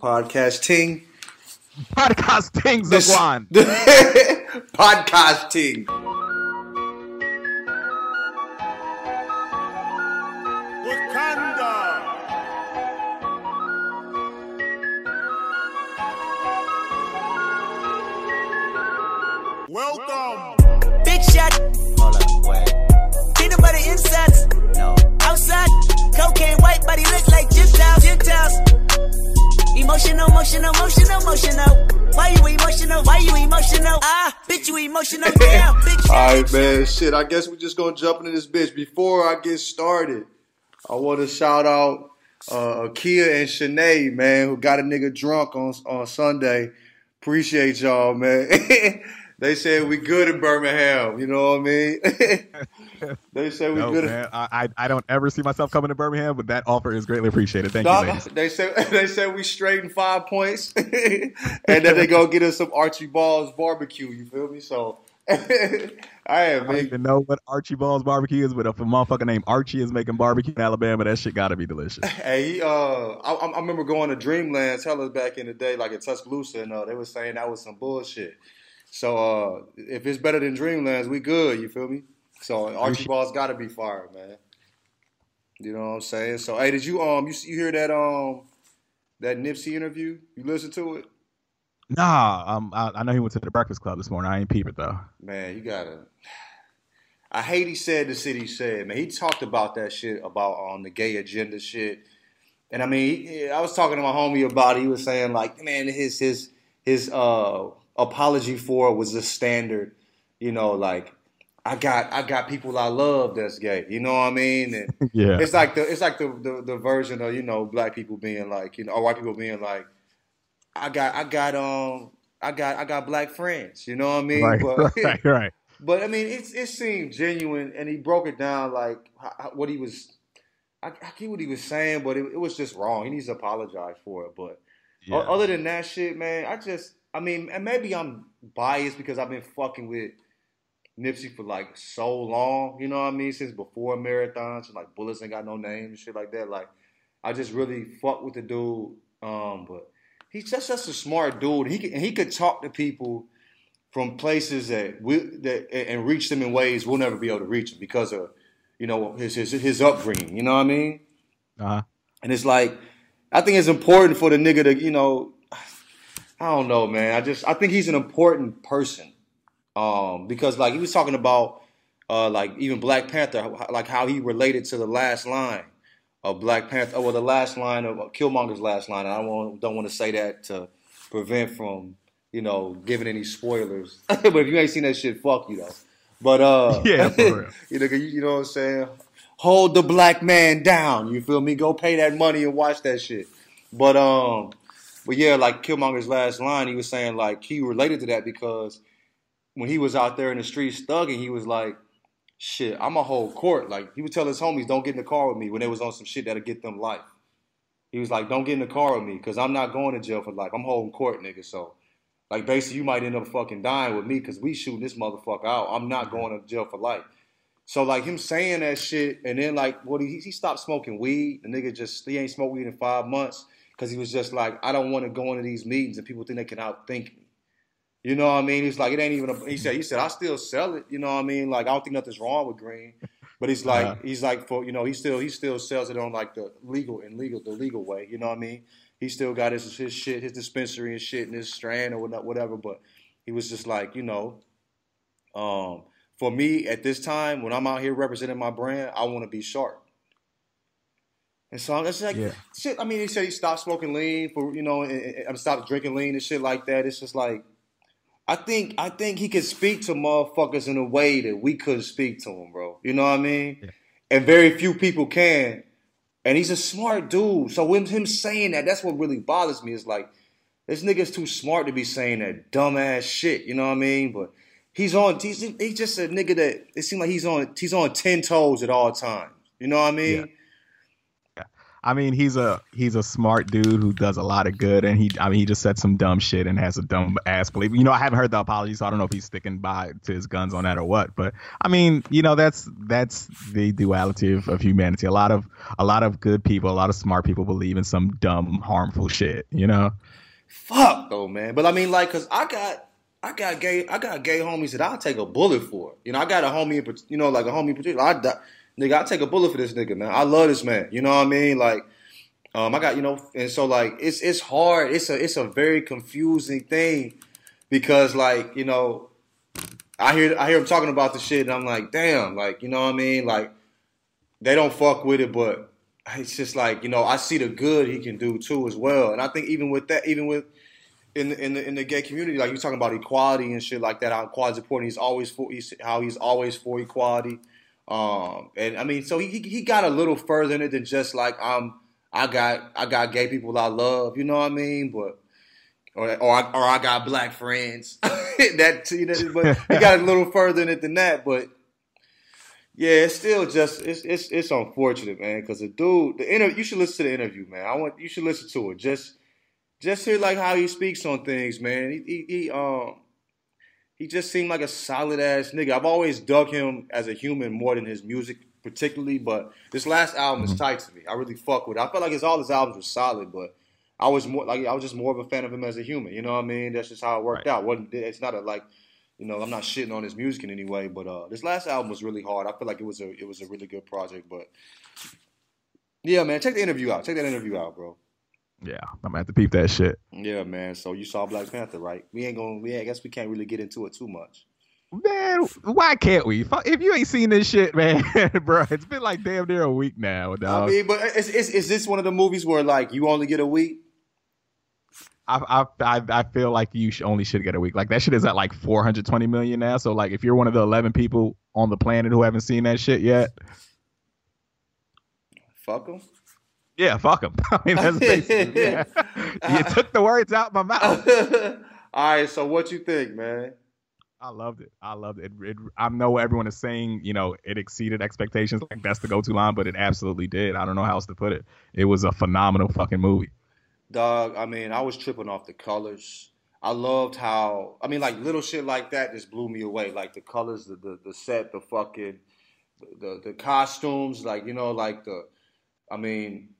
Podcasting. Podcasting, This- Zagwan. Podcasting. Wakanda. Welcome. Big shot, Hold up, wait, peanut butter insides. no. Outside, cocaine white body look like Gentiles. Gentiles. Emotional, emotional, emotional, emotional. Why you emotional? Why you emotional? Ah, bitch, you emotional. Damn, bitch. All right, man. Shit, I guess we just gonna jump into this bitch. Before I get started, I want to shout out uh, Kia and Shanae, man, who got a nigga drunk on on Sunday. Appreciate y'all, man. they said we good in Birmingham. You know what I mean? they said we No, good. man. I, I don't ever see myself coming to Birmingham, but that offer is greatly appreciated. Thank you, ladies. they said they said we straight in five points, and then they go get us some Archie Balls barbecue. You feel me? So, I am I don't even know what Archie Ball's barbecue is, but if a motherfucker named Archie is making barbecue in Alabama, that shit gotta be delicious. Hey, he, uh, I, I remember going to Dreamland, tell us back in the day, like in Tuscaloosa, and uh, they were saying that was some bullshit. So, uh, if it's better than Dreamlands, we good. You feel me? So Archie Ball's got to be fired, man. You know what I'm saying? So, hey, did you um, you, you hear that um, that Nipsey interview? You listen to it? Nah, um, I, I know he went to the Breakfast Club this morning. I ain't peep it though. Man, you gotta. I hate he said the city said. Man, he talked about that shit about um the gay agenda shit, and I mean, he- I was talking to my homie about it. He was saying like, man, his his his uh apology for it was the standard, you know, like I got I got people I love that's gay. You know what I mean? And Yeah. it's like the it's like the, the the version of you know black people being like you know or white people being like, I got I got um I got I got black friends. You know what I mean? Right, But- right, right. but I mean, it it seemed genuine, and he broke it down like how, what he was. I, I get what he was saying, but it, it was just wrong. He needs to apologize for it. But Yeah. other than that shit, man, I just, I mean, and maybe I'm biased because I've been fucking with Nipsey for like so long. You know what I mean? Since before marathons, and like bullets ain't got no name and shit like that. Like, I just really fuck with the dude. Um, but he's just such a smart dude. He could, he could talk to people from places that we that and reach them in ways we'll never be able to reach them because of you know his his his upbringing. You know what I mean? Uh-huh. And it's like I think it's important for the nigga to you know I don't know, man. I just I think he's an important person um, because like he was talking about uh, like even Black Panther, like how he related to the last line of Black Panther, or the last line of Killmonger's last line. I don't want, don't want to say that to prevent from you know giving any spoilers. but if you ain't seen that shit, fuck you though. But uh, Yeah, for real. you know, you you know what I'm saying. Hold the black man down. You feel me? Go pay that money and watch that shit. But um, but yeah, like Killmonger's last line, he was saying like he related to that because when he was out there in the streets thugging, he was like, "Shit, I'm a whole court." Like he would tell his homies, "Don't get in the car with me" when they was on some shit that'll get them life. He was like, "Don't get in the car with me because I'm not going to jail for life. I'm holding court, nigga." So, like, basically, you might end up fucking dying with me because we shooting this motherfucker out. I'm not going to jail for life. So, like him saying that shit, and then like, what he he stopped smoking weed. The nigga just he ain't smoked weed in five months because he was just like, I don't want to go into these meetings and people think they can outthink me. You know what I mean? He's like, it ain't even. A, he said, he said, I still sell it. You know what I mean? Like, I don't think nothing's wrong with green, but he's like, Yeah. he's like, for you know, he still he still sells it on like the legal and legal the legal way. You know what I mean? He still got his his shit, his dispensary and shit, and his strand or whatnot, whatever. But he was just like, you know, um, for me at this time when I'm out here representing my brand, I want to be sharp. And so I'm like, Yeah. shit. I mean, he said he stopped smoking lean for you know, and, and stopped drinking lean and shit like that. It's just like, I think I think he could speak to motherfuckers in a way that we couldn't speak to him, bro. You know what I mean? Yeah. And very few people can. And he's a smart dude. So when him saying that, that's what really bothers me. Is like, this nigga's too smart to be saying that dumbass shit. You know what I mean? But he's on. He's, he's just a nigga that it seems like he's on. He's on ten toes at all times. You know what I mean? I mean, he's a he's a smart dude who does a lot of good, and he I mean he just said some dumb shit and has a dumb ass belief. You know, I haven't heard the apology, so I don't know if he's sticking by to his guns on that or what. But I mean, you know, that's that's the duality of, of humanity. A lot of a lot of good people, a lot of smart people believe in some dumb, harmful shit. You know. Fuck though, man. But I mean, like, cause I got I got gay I got gay homies that I'll take a bullet for. You know, I got a homie, you know, like a homie particular. I nigga, I take a bullet for this nigga, man. I love this man. You know what I mean? Like, um, I got you know, and so like it's it's hard. It's a it's a very confusing thing because like you know, I hear I hear him talking about the shit, and I'm like, damn, like you know what I mean? Like they don't fuck with it, but it's just like you know, I see the good he can do too as well. And I think even with that, even with in the, in the in the gay community, like you're talking about equality and shit like that, how equality is important. He's always for he's, how he's always for equality. Um, and I mean, so he, he got a little further in it than just like I'm. I got I got gay people I love. You know what I mean? But or or I, or I got black friends. that you know, but he got a little further in it than that. But yeah, it's still just it's it's it's unfortunate, man. Because the dude, the interview, you should listen to the interview, man. I want you should listen to it. Just just hear like how he speaks on things, man. He he, he um he just seemed like a solid ass nigga. I've always dug him as a human more than his music, particularly. But this last album is tight to me. I really fuck with. it. I felt like his all his albums were solid, but I was more like I was just more of a fan of him as a human. You know what I mean? That's just how it worked Right. out. wasn't It's not a like. You know, I'm not shitting on his music in any way, but uh, this last album was really hard. I feel like it was a it was a really good project. But yeah, man, check the interview out. Check that interview out, bro. Yeah, I'm gonna have to peep that shit. Yeah, man. So you saw Black Panther, right? We ain't gonna. Yeah, I guess we can't really get into it too much. Man, why can't we? If you ain't seen this shit, man, bro, it's been like damn near a week now, dog. I mean, but is, is is this one of the movies where like you only get a week? I, I, I, feel like you should only should get a week. Like that shit is at like 420 million now. So like, if you're one of the 11 people on the planet who haven't seen that shit yet, Fuck them. Yeah, fuck them. I mean, that's basically, yeah. you took the words out my mouth. All right. So what you think, man? I loved it. I loved it. it. I know everyone is saying, you know, it exceeded expectations. Like that's the go-to line, but it absolutely did. I don't know how else to put it. It was a phenomenal fucking movie. Dog, I mean, I was tripping off the colors. I loved how I mean, like little shit like that just blew me away. Like the colors, the the, the set, the fucking the the costumes, like you know, like the I mean,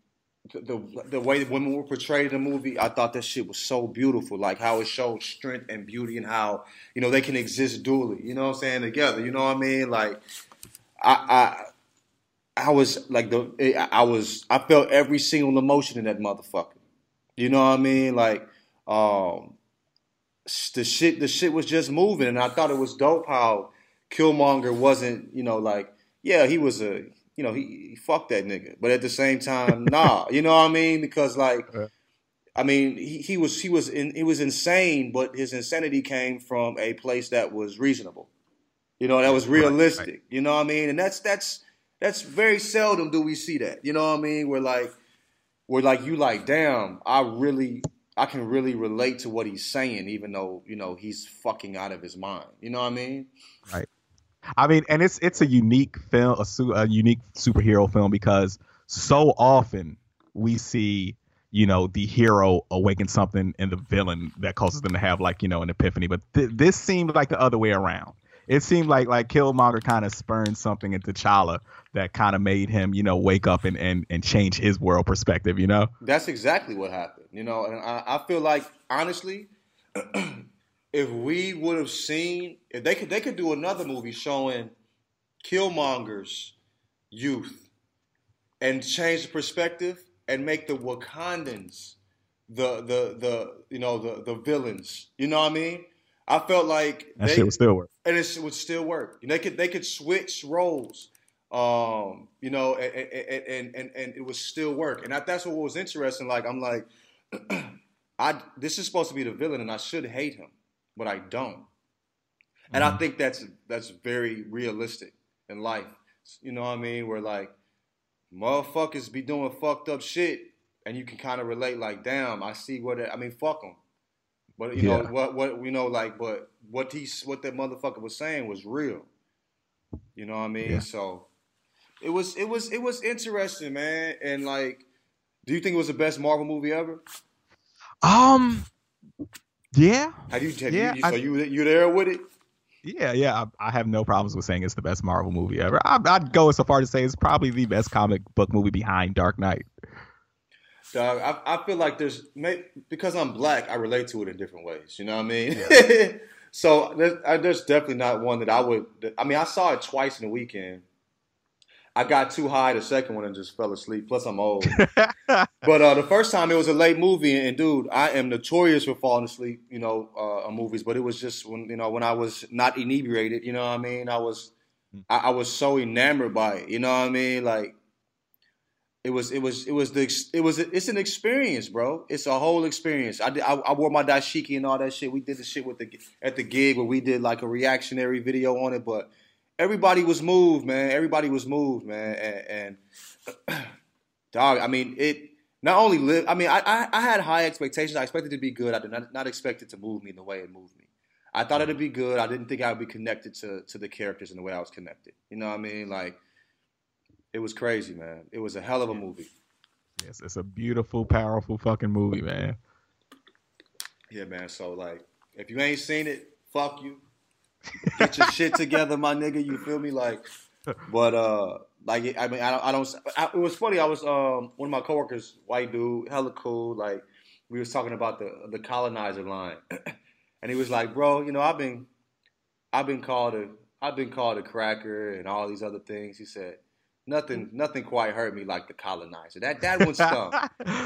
the, the the way the women were portrayed in the movie, I thought that shit was so beautiful. Like how it showed strength and beauty, and how you know they can exist dually. You know what I'm saying? Together. You know what I mean? Like I I I was like the I was I felt every single emotion in that motherfucker. You know what I mean? Like um the shit the shit was just moving and I thought it was dope how Killmonger wasn't, you know, like, yeah, he was a you know, he, he fucked that nigga. But at the same time, nah. You know what I mean? Because like. I mean, he, he was he was in, he was insane, but his insanity came from a place that was reasonable. You know, that was realistic. You know what I mean? And that's that's that's very seldom do we see that. You know what I mean? Where like where like you like, damn, I really I can really relate to what he's saying, even though, you know, he's fucking out of his mind. You know what I mean? I mean, and it's it's a unique film, a, su- a unique superhero film because so often we see, you know, the hero awaken something in the villain that causes them to have like you know an epiphany. But th- this seemed like the other way around. It seemed like like Killmonger kind of spurned something in T'Challa that kind of made him, you know, wake up and, and and change his world perspective. You know, That's exactly what happened. You know, and I, I feel like honestly, if we would have seen if they could they could do another movie showing Killmonger's youth and change the perspective and make the Wakandans the the the you know the the villains. You know what I mean? I felt like that they shit would still work. and it would still work. They could they could switch roles, um, you know, and and, and and it would still work. And that's what was interesting. Like I'm like, I this is supposed to be the villain, and I should hate him, but I don't. And I think that's that's very realistic in life. You know what I mean? Where like motherfuckers be doing fucked up shit, and you can kind of relate. Like, damn, I see what it, I mean. Fuck them. But you know what? What you know, like, but what he what that motherfucker was saying was real. You know what I mean? Yeah. So it was it was it was interesting, man. And like Do you think it was the best Marvel movie ever? Um, yeah, Have you? Have Yeah, you, I- so you you there with it? yeah, yeah. I, I have no problems with saying it's the best Marvel movie ever. I, I'd go so far to say it's probably the best comic book movie behind Dark Knight. Dog, I, I feel like there's because I'm black, I relate to it in different ways. You know what I mean? so there's, I, there's definitely not one that I would. I mean, I saw it twice in the weekend. I got too high the second one and just fell asleep. Plus, I'm old. but uh, the first time it was a late movie, and dude, I am notorious for falling asleep. You know, uh, on movies. But it was just when you know when I was not inebriated. You know what I mean? I was, I, I was so enamored by it. You know what I mean? Like it was it was it was the it was it's an experience, bro. It's a whole experience. I did, I, I wore my dashiki and all that shit. We did the shit with the at the gig where we did like a reactionary video on it, but everybody was moved, man. Everybody was moved, man. And, and dog, I mean it. Not only live, I mean, I, I I had high expectations. I expected it to be good. I did not not expect it to move me the way it moved me. I thought it'd be good. I didn't think I would be connected to to the characters in the way I was connected. You know what I mean? Like it was crazy, man. It was a hell of a movie. Yes, it's a beautiful, powerful fucking movie, man. Yeah, man. So like, if you ain't seen it, fuck you. Get your shit together, my nigga. You feel me? Like, but uh, like I mean, I don't. I don't I, it was funny. I was um one of my coworkers, white dude, hella cool. Like we was talking about the the colonizer line, and he was like, bro, you know, I've been I've been called a I've been called a cracker and all these other things. He said. Nothing, nothing quite hurt me like the colonizer. That that one stung.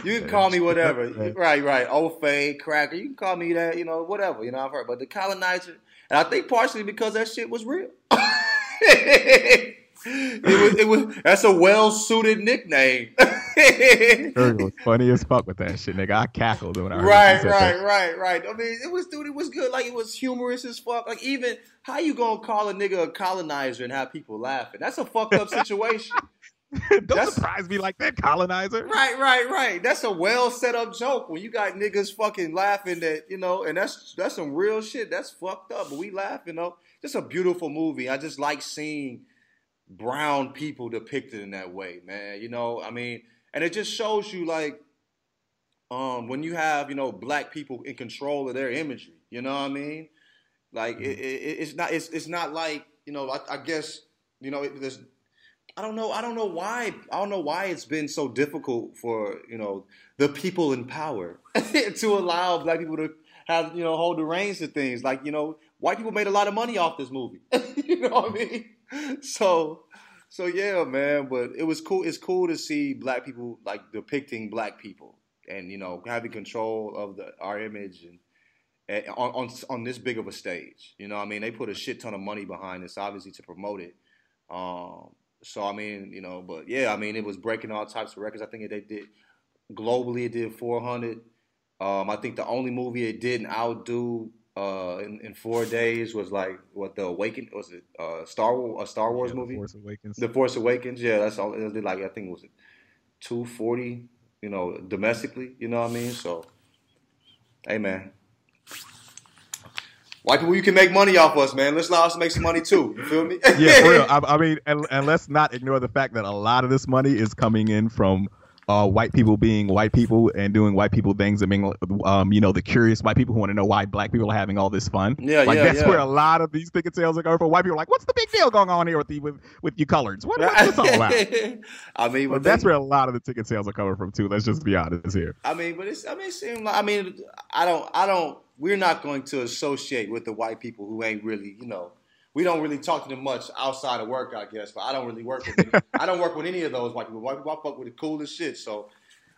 You can call me whatever. Right, right. Old fade, cracker. You can call me that, you know, whatever. You know, I've heard. But the colonizer, and I think partially because that shit was real. it was, it was. That's a well suited nickname. It was funny as fuck with that shit, nigga. I cackled when I heard right, right, that. right, right. I mean, it was, dude. It was good. Like it was humorous as fuck. Like even how you gonna call a nigga a colonizer and have people laughing? That's a fucked up situation. Don't That's- surprise me like that, colonizer. Right, right, right. That's a well set up joke when you got niggas fucking laughing at, you know, and that's that's some real shit. That's fucked up. But we laugh, you know. Just a beautiful movie. I just like seeing brown people depicted in that way, man. You know, I mean, and it just shows you like um when you have, you know, black people in control of their imagery, you know what I mean? Like it, it, it's not it's it's not like, you know, I, I guess, you know, it, there's I don't know. I don't know why. I don't know why it's been so difficult for you know the people in power to allow black people to have you know hold the reins to things. Like you know, white people made a lot of money off this movie. you know what I mean? So, so yeah, man. But it was cool. It's cool to see black people like depicting black people and you know having control of the our image and. On, on on this big of a stage, you know, I mean, they put a shit ton of money behind this, obviously, to promote it. Um, so I mean, you know, but yeah, I mean, it was breaking all types of records. I think they did globally, it did 400. Um, I think the only movie it didn't outdo uh, in, in four days was like what the Awaken was it uh, Star Wars a Star Wars Yeah, The movie, Force Awakens. The Force Awakens. Yeah, that's all. It did like I think it was 240. You know, domestically. You know what I mean? So, hey man. White people, you can make money off us, man. Let's allow us to make some money too. You feel me? yeah, for real. I, I mean, and, and let's not ignore the fact that a lot of this money is coming in from uh, white people being white people and doing white people things and being, um, you know, the curious white people who want to know why black people are having all this fun. Yeah, yeah like yeah, that's yeah. where a lot of these ticket sales are going for. White people are like, what's the big deal going on here with the with, with you coloreds? What, what's this all about? I mean, that's they- where a lot of the ticket sales are coming from too. Let's just be honest here. I mean, but it's. I mean, it seems like. I mean, I don't. I don't. We're not going to associate with the white people who ain't really. You know, we don't really talk to them much outside of work, I guess. But I don't really work with. Any, I don't work with any of those white people. White people, I fuck with the coolest shit. So,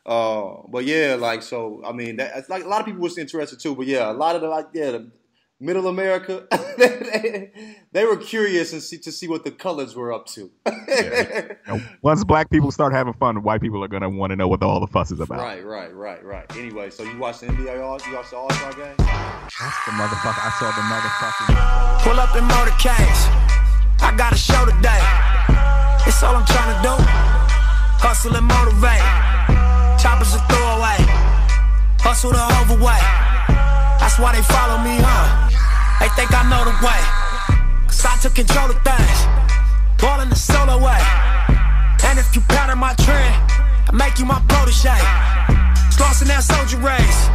uh, but yeah, like so. I mean, that, it's like a lot of people was interested too. But yeah, a lot of the like, yeah, the middle America, they, they were curious and see to see what the colors were up to. You know, once black people start having fun, white people are gonna want to know what all the fuss is about. Right, right, right, right. Anyway, so you watched the NBA All? You watched the All Star game? That's the motherfucker. I saw the motherfucker. Pull up in motorcades. I got a show today. It's all I'm trying to do. Hustle and motivate. Choppers a throwaway. Hustle the overweight. That's why they follow me, huh? Think I know the way. Cause I took control of things. Ballin' the solo way. And if you pattern my trend, I make you my protege. Lost in that soldier race.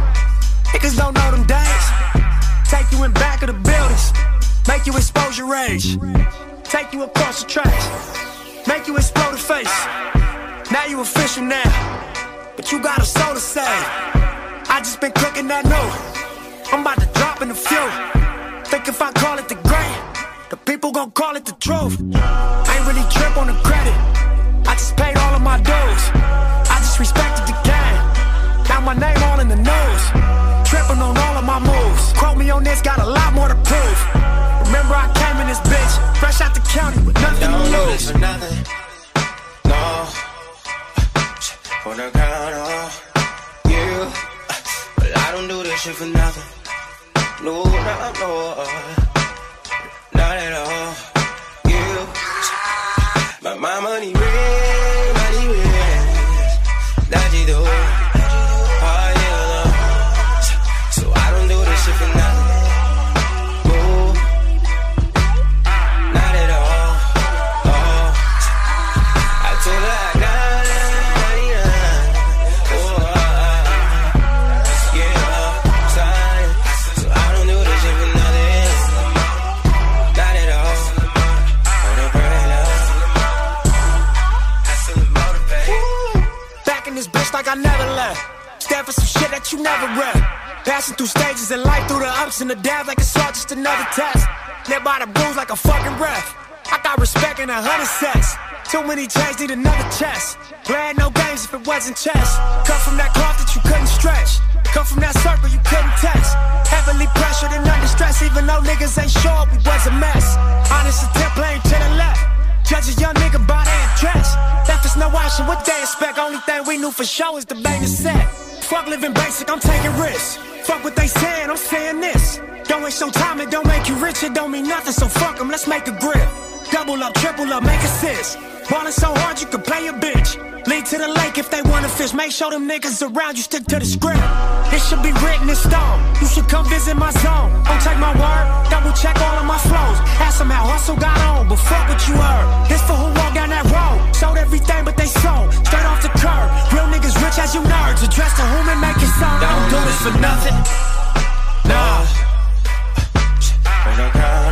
Niggas don't know them days. Take you in back of the buildings. Make you expose your rage. Take you across the tracks. Make you explode the face. Now you official now. But you got a soul to save. I just been cooking that note. I'm about to drop in the few. Think if I call it the great, the people gon' call it the truth. I ain't really trip on the credit. I just paid all of my dues. I just respected the game. Now my name all in the news. Tripping on all of my moves. Quote me on this, got a lot more to prove. Remember I came in this bitch, fresh out the county with nothing Don't to do lose. this for nothing. No. On the count of you. But I don't do this shit for nothing. No, no, no. Not at all. You never read. Passing through stages in life, through the ups and the downs, like it's all just another test. Live by the rules like a fucking ref. I got respect in a hundred sets. Too many chains need another chest. Playing no games if it wasn't chess. Come from that cloth that you couldn't stretch. Come from that circle you couldn't test. Heavily pressured and under stress, even though niggas ain't sure we was a mess. Honest attempt playing to the left. Judge a young nigga by their dress. Left us no option, what they expect? Only thing we knew for sure is the bang is set. Fuck living basic, I'm taking risks. Fuck what they saying, I'm saying this. Don't waste your time, it don't make you rich, it don't mean nothing, so fuck 'em, let's make a grip. Double up, triple up, make assists. Ballin' so hard you can play a bitch. Lead to the lake if they wanna fish. Make sure them niggas around you stick to the script. It should be written in stone. You should come visit my zone. Don't take my word, double check all of my flows. Ask them how hustle got on, but fuck what you heard. This for who walked down that road. Sold everything but they sold. Straight off the curb. Real niggas rich as you nerds. Address to whom and make it so. I don't do this for nothing. Nah. The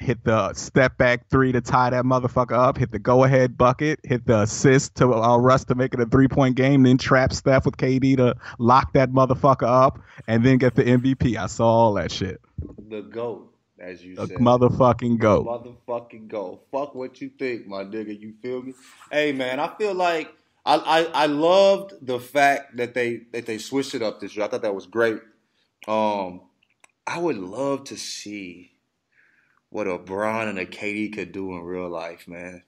hit the step back three to tie that motherfucker up. Hit the go ahead bucket. Hit the assist to uh, Russ to make it a three point game. Then trap Steph with KD to lock that motherfucker up, and then get the MVP. I saw all that shit. The goat, as you said. The said. motherfucking goat. Motherfucking GOAT. Fuck what you think, my nigga. You feel me? Hey man, I feel like I, I I loved the fact that they that they switched it up this year. I thought that was great. Um, I would love to see what a Bron and a KD could do in real life, man.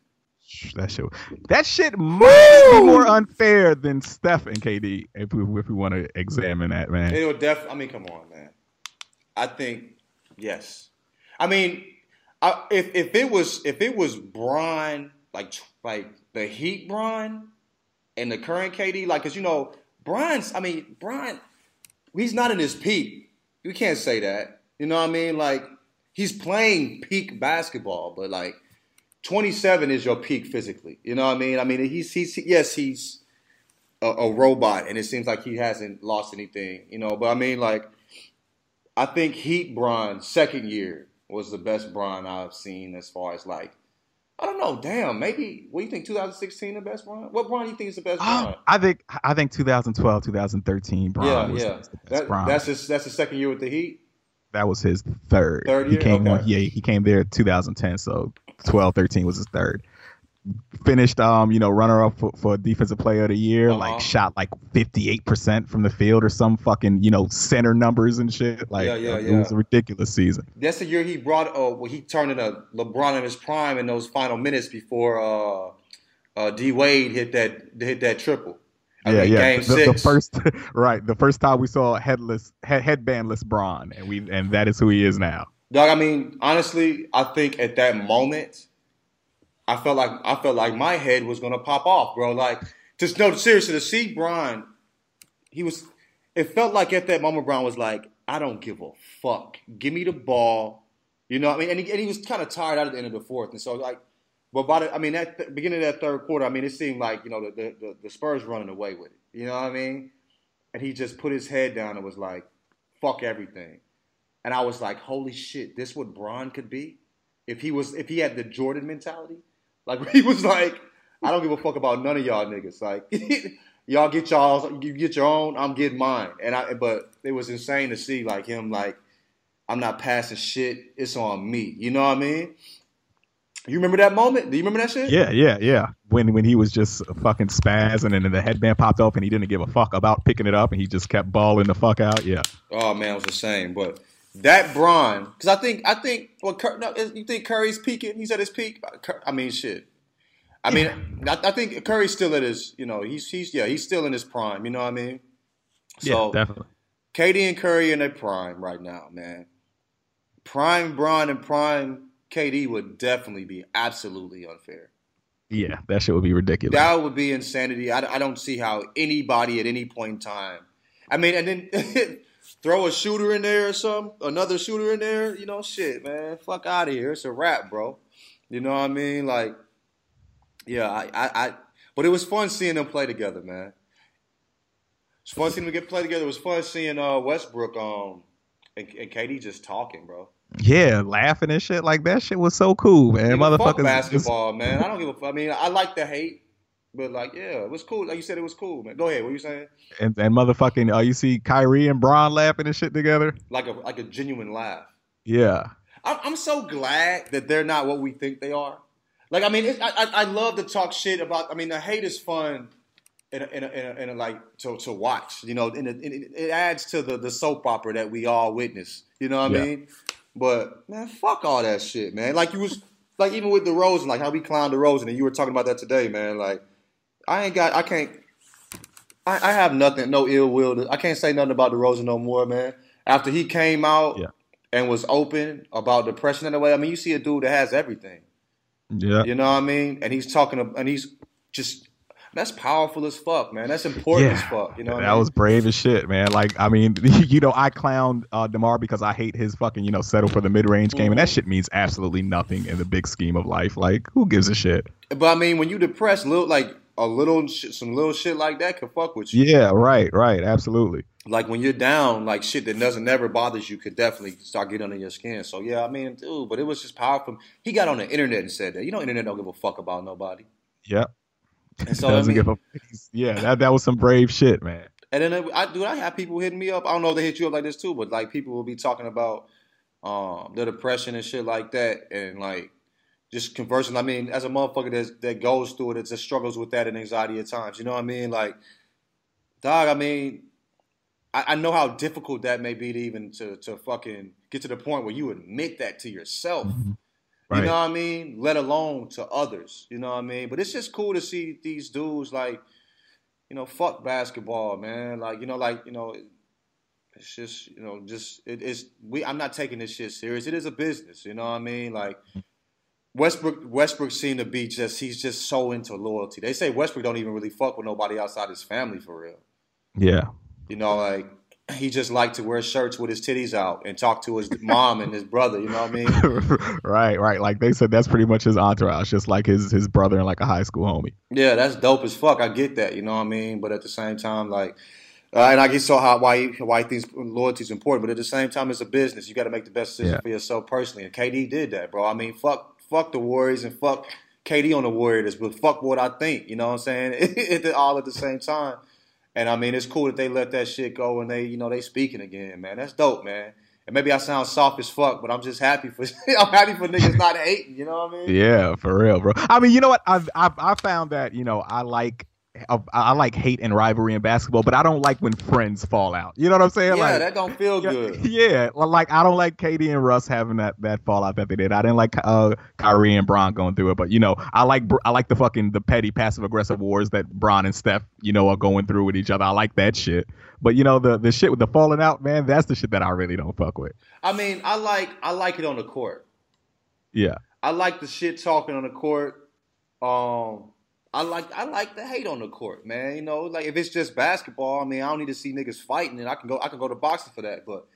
That shit. That shit might be more unfair than Steph and KD if we if we want to examine that, man. It would def. I mean, come on, man. I think yes. I mean, I, if if it was if it was Bron like like the Heat Bron and the current KD, like because you know Bron's. I mean, Bron, he's not in his peak. You can't say that. You know what I mean? Like he's playing peak basketball, but like 27 is your peak physically. You know what I mean? I mean, he's he's yes, he's a, a robot, and it seems like he hasn't lost anything. You know, but I mean, like I think Heat Bron second year was the best Bron I've seen as far as like. I don't know. Damn, maybe. What do you think? 2016 the best Bron? What Bron do you think is the best um, Bron? I think I think 2012, 2013, Bron yeah, was, yeah. was the best That, Bron. that's his. That's his second year with the Heat. That was his third. Third he year? came Okay. on, yeah, he came there 2010, so 12, 13 was his third. Finished, um, you know, runner up for, for defensive player of the year. Uh-huh. Like shot like 58 percent from the field or some fucking you know center numbers and shit. Like Yeah, yeah, it was a ridiculous season. That's the year he brought. Uh, well, he turned into LeBron in his prime in those final minutes before uh, uh, D Wade hit that hit that triple. Yeah, yeah. The, the first, right? The first time we saw headless, head, headbandless Bron, and we, and that is who he is now. Dog, I mean, honestly, I think at that moment, I felt like I felt like my head was gonna pop off, bro. Like, just no, seriously, to see Bron, he was. It felt like at that moment, Bron was like, "I don't give a fuck. Give me the ball." You know, what I mean, and he, and he was kind of tired out at the end of the fourth, and so like, but by the, I mean, at the beginning of that third quarter, I mean, it seemed like you know the the, the, the Spurs running away with it. You know what I mean? And he just put his head down and was like, "Fuck everything." And I was like, holy shit, this what Bron could be? If he was if he had the Jordan mentality? Like he was like, I don't give a fuck about none of y'all niggas. Like y'all get y'all you get your own, I'm getting mine. And I but it was insane to see like him like I'm not passing shit, it's on me. You know what I mean? You remember that moment? Do you remember that shit? Yeah, yeah, yeah. When when he was just fucking spazzing, and then the headband popped off and he didn't give a fuck about picking it up, and he just kept balling the fuck out. Yeah, Oh man, it was the same. But that Bron, because I think I think well, Cur- no, you think Curry's peaking? He's at his peak. Uh, I mean, shit. I mean, I, I think Curry's still at his. You know, he's he's yeah, he's still in his prime. You know what I mean? So yeah, definitely. KD and Curry in their prime right now, man. Prime Bron and prime KD would definitely be absolutely unfair. Yeah, that shit would be ridiculous. That would be insanity. I, I don't see how anybody at any point in time. I mean, and then throw a shooter in there or something, another shooter in there. You know, shit, man. Fuck out of here. It's a wrap, bro. You know what I mean? Like, yeah, I, I, I but it was fun seeing them play together, man. It's fun seeing them get play together. It was fun seeing uh, Westbrook um and, and KD just talking, bro. Yeah, laughing and shit like that. Shit was so cool, man. Give a fuck Motherfuckers. basketball, man. I don't give a fuck. I mean, I like the hate, but like, yeah, it was cool. Like you said, it was cool, man. Go ahead. What are you saying? And, and motherfucking, uh, you see Kyrie and Bron laughing and shit together. Like a like a genuine laugh. Yeah, I'm, I'm so glad that they're not what we think they are. Like, I mean, it, I, I I love to talk shit about. I mean, the hate is fun, in a, in a, in a, in a like to, to watch. You know, and it, it, it adds to the the soap opera that we all witness. You know what I Yeah. mean? But man, fuck all that shit, man. Like you was like even with DeRozan, like how we clowned DeRozan, and you were talking about that today, man. Like I ain't got, I can't. I, I have nothing, no ill will. To, I can't say nothing about DeRozan no more, man. After he came out Yeah. and was open about depression in a way, I mean, you see a dude that has everything. yeah, You know what I mean? And he's talking, and he's just that's powerful as fuck, man. That's important Yeah. as fuck. You know, what that I mean? was brave as shit, man. Like, I mean, you know, I clowned uh, Demar because I hate his fucking, you know, settle for the mid range game, and that shit means absolutely nothing in the big scheme of life. Like, who gives a shit? But I mean, when you depressed, little like a little shit, some little shit like that could fuck with you. Yeah, right, right, absolutely. Like when you're down, like shit that doesn't never bothers you could definitely start getting under your skin. So yeah, I mean, dude, but it was just powerful. He got on the internet and said that. You know, internet don't give a fuck about nobody. Yep. And so Doesn't mean, give a yeah. That that was some brave shit, man. And then I do I have people hitting me up. I don't know if they hit you up like this too, but like people will be talking about um the depression and shit like that, and like just conversing. I mean, as a motherfucker that that goes through it, it just struggles with that and anxiety at times. You know what I mean? Like, dog. I mean, I, I know how difficult that may be to even to to fucking get to the point where you admit that to yourself. Right. You know what I mean? Let alone to others. You know what I mean? But it's just cool to see these dudes like, you know, fuck basketball, man. Like, you know, like, you know, it's just, you know, just it is we I'm not taking this shit serious. It is a business, you know what I mean? Like Westbrook Westbrook seemed to be just he's just so into loyalty. They say Westbrook don't even really fuck with nobody outside his family for real. Yeah. You know, like he just liked to wear shirts with his titties out and talk to his mom and his brother, you know what I mean? right, right. Like they said, that's pretty much his entourage, just like his his brother and like a high school homie. Yeah, that's dope as fuck. I get that, you know what I mean. But at the same time, like, uh, and I get so how why he- why things thinks loyalty is important. But at the same time, it's a business. You got to make the best decision Yeah. for yourself personally. And KD did that, bro. I mean, fuck, fuck the Warriors and fuck KD on the Warriors, but fuck what I think. You know what I'm saying? All at the same time. And I mean, it's cool that they let that shit go and they, you know, they speaking again, man. That's dope, man. And maybe I sound soft as fuck, but I'm just happy for I'm happy for niggas not hating. You know what I mean? Yeah, for real, bro. I mean, you know what? I've I've I found that you know I like I like hate and rivalry in basketball, but I don't like when friends fall out. You know what I'm saying? Yeah, like, that don't feel good. Yeah, like I don't like KD and Russ having that that fallout that they did. I didn't like uh, Kyrie and Bron going through it, but you know, I like I like the fucking the petty passive aggressive wars that Bron and Steph, you know, are going through with each other. I like that shit. But you know, the the shit with the falling out, man, that's the shit that I really don't fuck with. I mean, I like I like it on the court. Yeah. I like the shit talking on the court. Um, I like I like the hate on the court, man. You know, like if it's just basketball, I mean, I don't need to see niggas fighting, and I can go I can go to boxing for that. But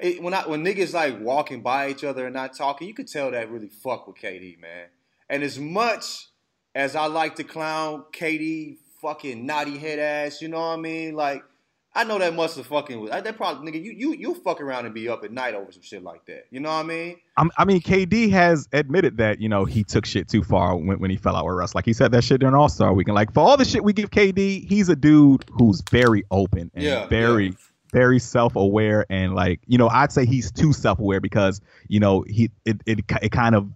it, when I when niggas like walking by each other and not talking, you could tell that really fuck with KD, man. And as much as I like to clown KD, fucking naughty head ass, you know what I mean? Like I know that must have fucking that probably nigga you you you fuck around and be up at night over some shit like that. You know what I mean? I'm, I mean, KD has admitted that you know he took shit too far when, when he fell out with Russ. Like he said that shit during All Star Weekend. Like for all the shit we give KD, he's a dude who's very open and Yeah, very yeah. very self aware and like you know I'd say he's too self aware because you know he it, it it kind of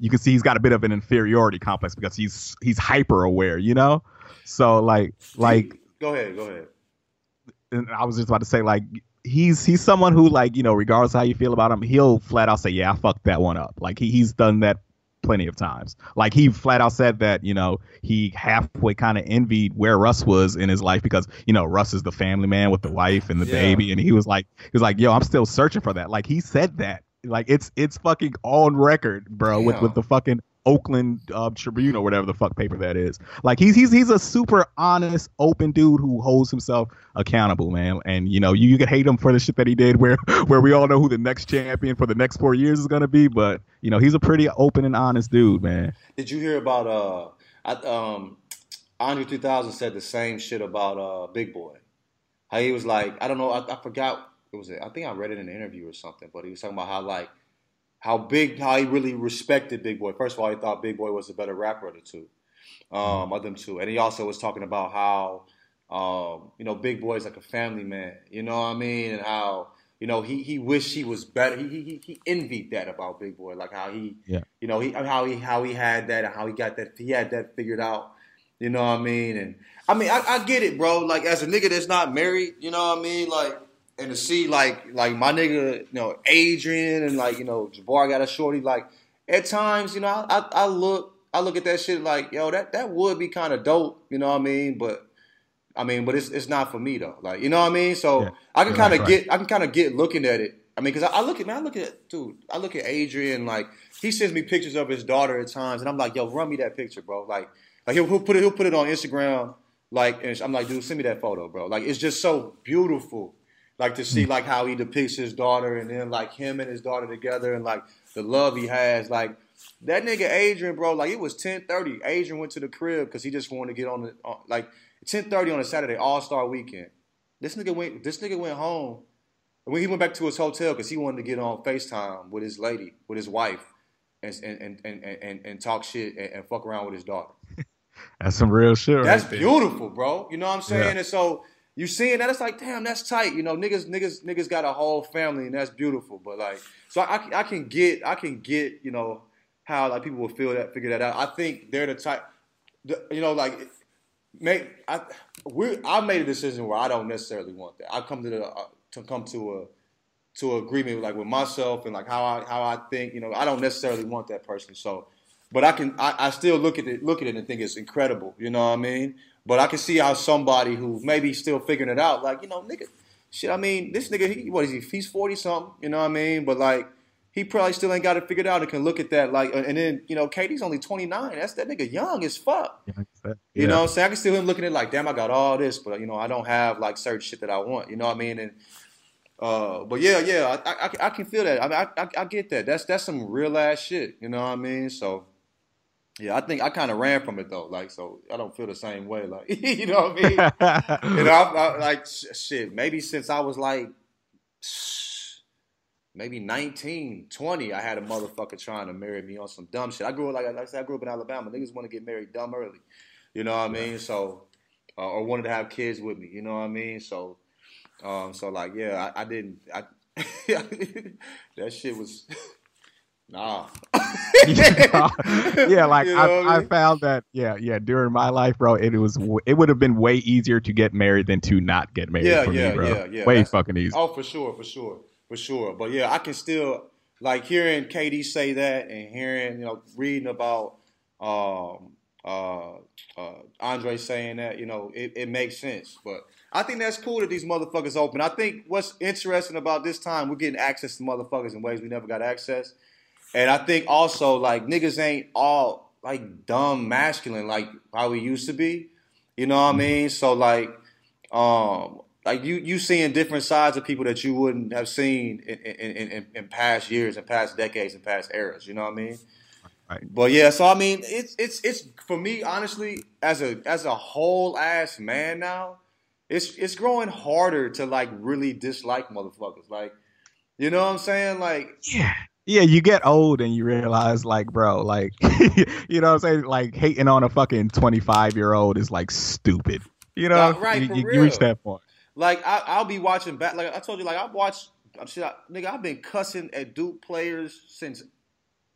you can see he's got a bit of an inferiority complex because he's he's hyper aware. You know, so like like go ahead, go ahead. And I was just about to say like he's he's someone who like you know regardless of how you feel about him he'll flat out say yeah I fucked that one up. Like he, he's done that plenty of times. Like he flat out said that you know he halfway kind of envied where Russ was in his life because you know Russ is the family man with the wife and the Yeah. baby and he was like he was like yo I'm still searching for that. Like he said that. Like it's it's fucking on record bro with with the fucking Oakland uh, Tribune or whatever the fuck paper that is. Like he's he's he's a super honest, open dude who holds himself accountable, man. And you know, you, you could hate him for the shit that he did, where where we all know who the next champion for the next four years is gonna be. But you know, he's a pretty open and honest dude, man. Did you hear about uh I, um Andre 3000 said the same shit about uh Big Boi. How he was like, I don't know, I, I forgot it was I think I read it in an interview or something, but he was talking about how like how big how he really respected Big Boi. First of all, he thought Big Boi was a better rapper of the two. Um, of them two. And he also was talking about how um, you know, Big Boi's like a family man, you know what I mean? And how you know, he he wished he was better. He he he envied that about Big Boi, like how he Yeah. you know, he how he how he had that and how he got that he had that figured out. You know what I mean? And I mean, I, I get it, bro. Like as a nigga that's not married, you know what I mean? Like and to see like like my nigga, you know, Adrian and like you know Jabbar got a shorty. Like at times, you know, I, I, I look I look at that shit like yo, that that would be kind of dope. You know what I mean? But I mean, but it's it's not for me though. Like you know what I mean? So Yeah. I can kind of right. get I can kind of get looking at it. I mean, because I, I look at man, I look at dude, I look at Adrian like he sends me pictures of his daughter at times, and I'm like, yo, run me that picture, bro. Like, like he'll, he'll put it he'll put it on Instagram, like, and I'm like, dude, send me that photo, bro. Like, it's just so beautiful, like to see like how he depicts his daughter, and then like him and his daughter together, and like the love he has, like. That nigga Adrian, bro, like it was 10:30. Adrian went to the crib because he just wanted to get on the on, like 10:30 on a Saturday All Star weekend. This nigga went. This nigga went home. When he went back to his hotel because he wanted to get on Facetime with his lady, with his wife, and and and and, and, talk shit and, and fuck around with his daughter. That's some real shit, right That's there. beautiful, bro. You know what I'm saying? Yeah. And so you seeing that, it's like, damn, that's tight. You know, niggas, niggas, niggas got a whole family, and that's beautiful. But like, so I, I can get, I can get, you know, how like people will feel that, figure that out. I think they're the type, the, you know, like, make I, we, I made a decision where I don't necessarily want that. I come to the, uh, to come to a, to agreement like with myself and like how I, how I think. You know, I don't necessarily want that person. So but I can I, I still look at it look at it and think it's incredible. You know what I mean? But I can see how somebody who maybe still figuring it out, like you know, nigga, shit. I mean, this nigga, he, what is he? He's forty something. You know what I mean? But like, he probably still ain't got it figured out and can look at that like, and then you know, KD's only twenty nine. That's that nigga young as fuck. Yeah. You know what I'm saying? I can see him looking at it like, damn, I got all this, but you know, I don't have like certain shit that I want. You know what I mean? And uh, but yeah, yeah, I, I, I can feel that. I mean, I, I, I get that. That's that's some real ass shit. You know what I mean? So yeah, I think I kind of ran from it though. Like, so I don't feel the same way. Like, you know what I mean? you know, I, I, like sh- shit. Maybe since I was like maybe 19, 20, I had a motherfucker trying to marry me on some dumb shit. I grew up like, like I said, I grew up in Alabama. Niggas want to get married dumb early. You know what I mean? So, uh, or wanted to have kids with me. You know what I mean? So, um, so like, yeah, I, I didn't. I, that shit was. Nah. yeah, like You know I, I I found that. Yeah, yeah. During my life, bro, it was it would have been way easier to get married than to not get married Yeah, for yeah, me, bro. yeah, yeah. Way That's- fucking easy. Oh, for sure, for sure, for sure. But yeah, I can still like hearing KD say that and hearing you know reading about um, uh, uh, Andre saying that. You know, it, it makes sense. But I think that's cool that these motherfuckers open. I think what's interesting about this time, we're getting access to motherfuckers in ways we never got access. And I think also like niggas ain't all like dumb masculine like how we used to be. You know what I mean? So like um like you you seeing different sides of people that you wouldn't have seen in in, in, in, past years and past decades and past eras. You know what I mean? Right. But yeah, so I mean, it's it's it's for me honestly as a as a whole ass man now, it's it's growing harder to like really dislike motherfuckers. Like, you know what I'm saying? Like, Yeah. Yeah, you get old and you realize, like, bro, like, you know what I'm saying? Like, hating on a fucking 25 year old is like stupid. You know? Right, you, you, you reach that point. Like I, I'll be watching back. Like I told you, like I've watched. I'm shit, I, nigga. I've been cussing at Duke players since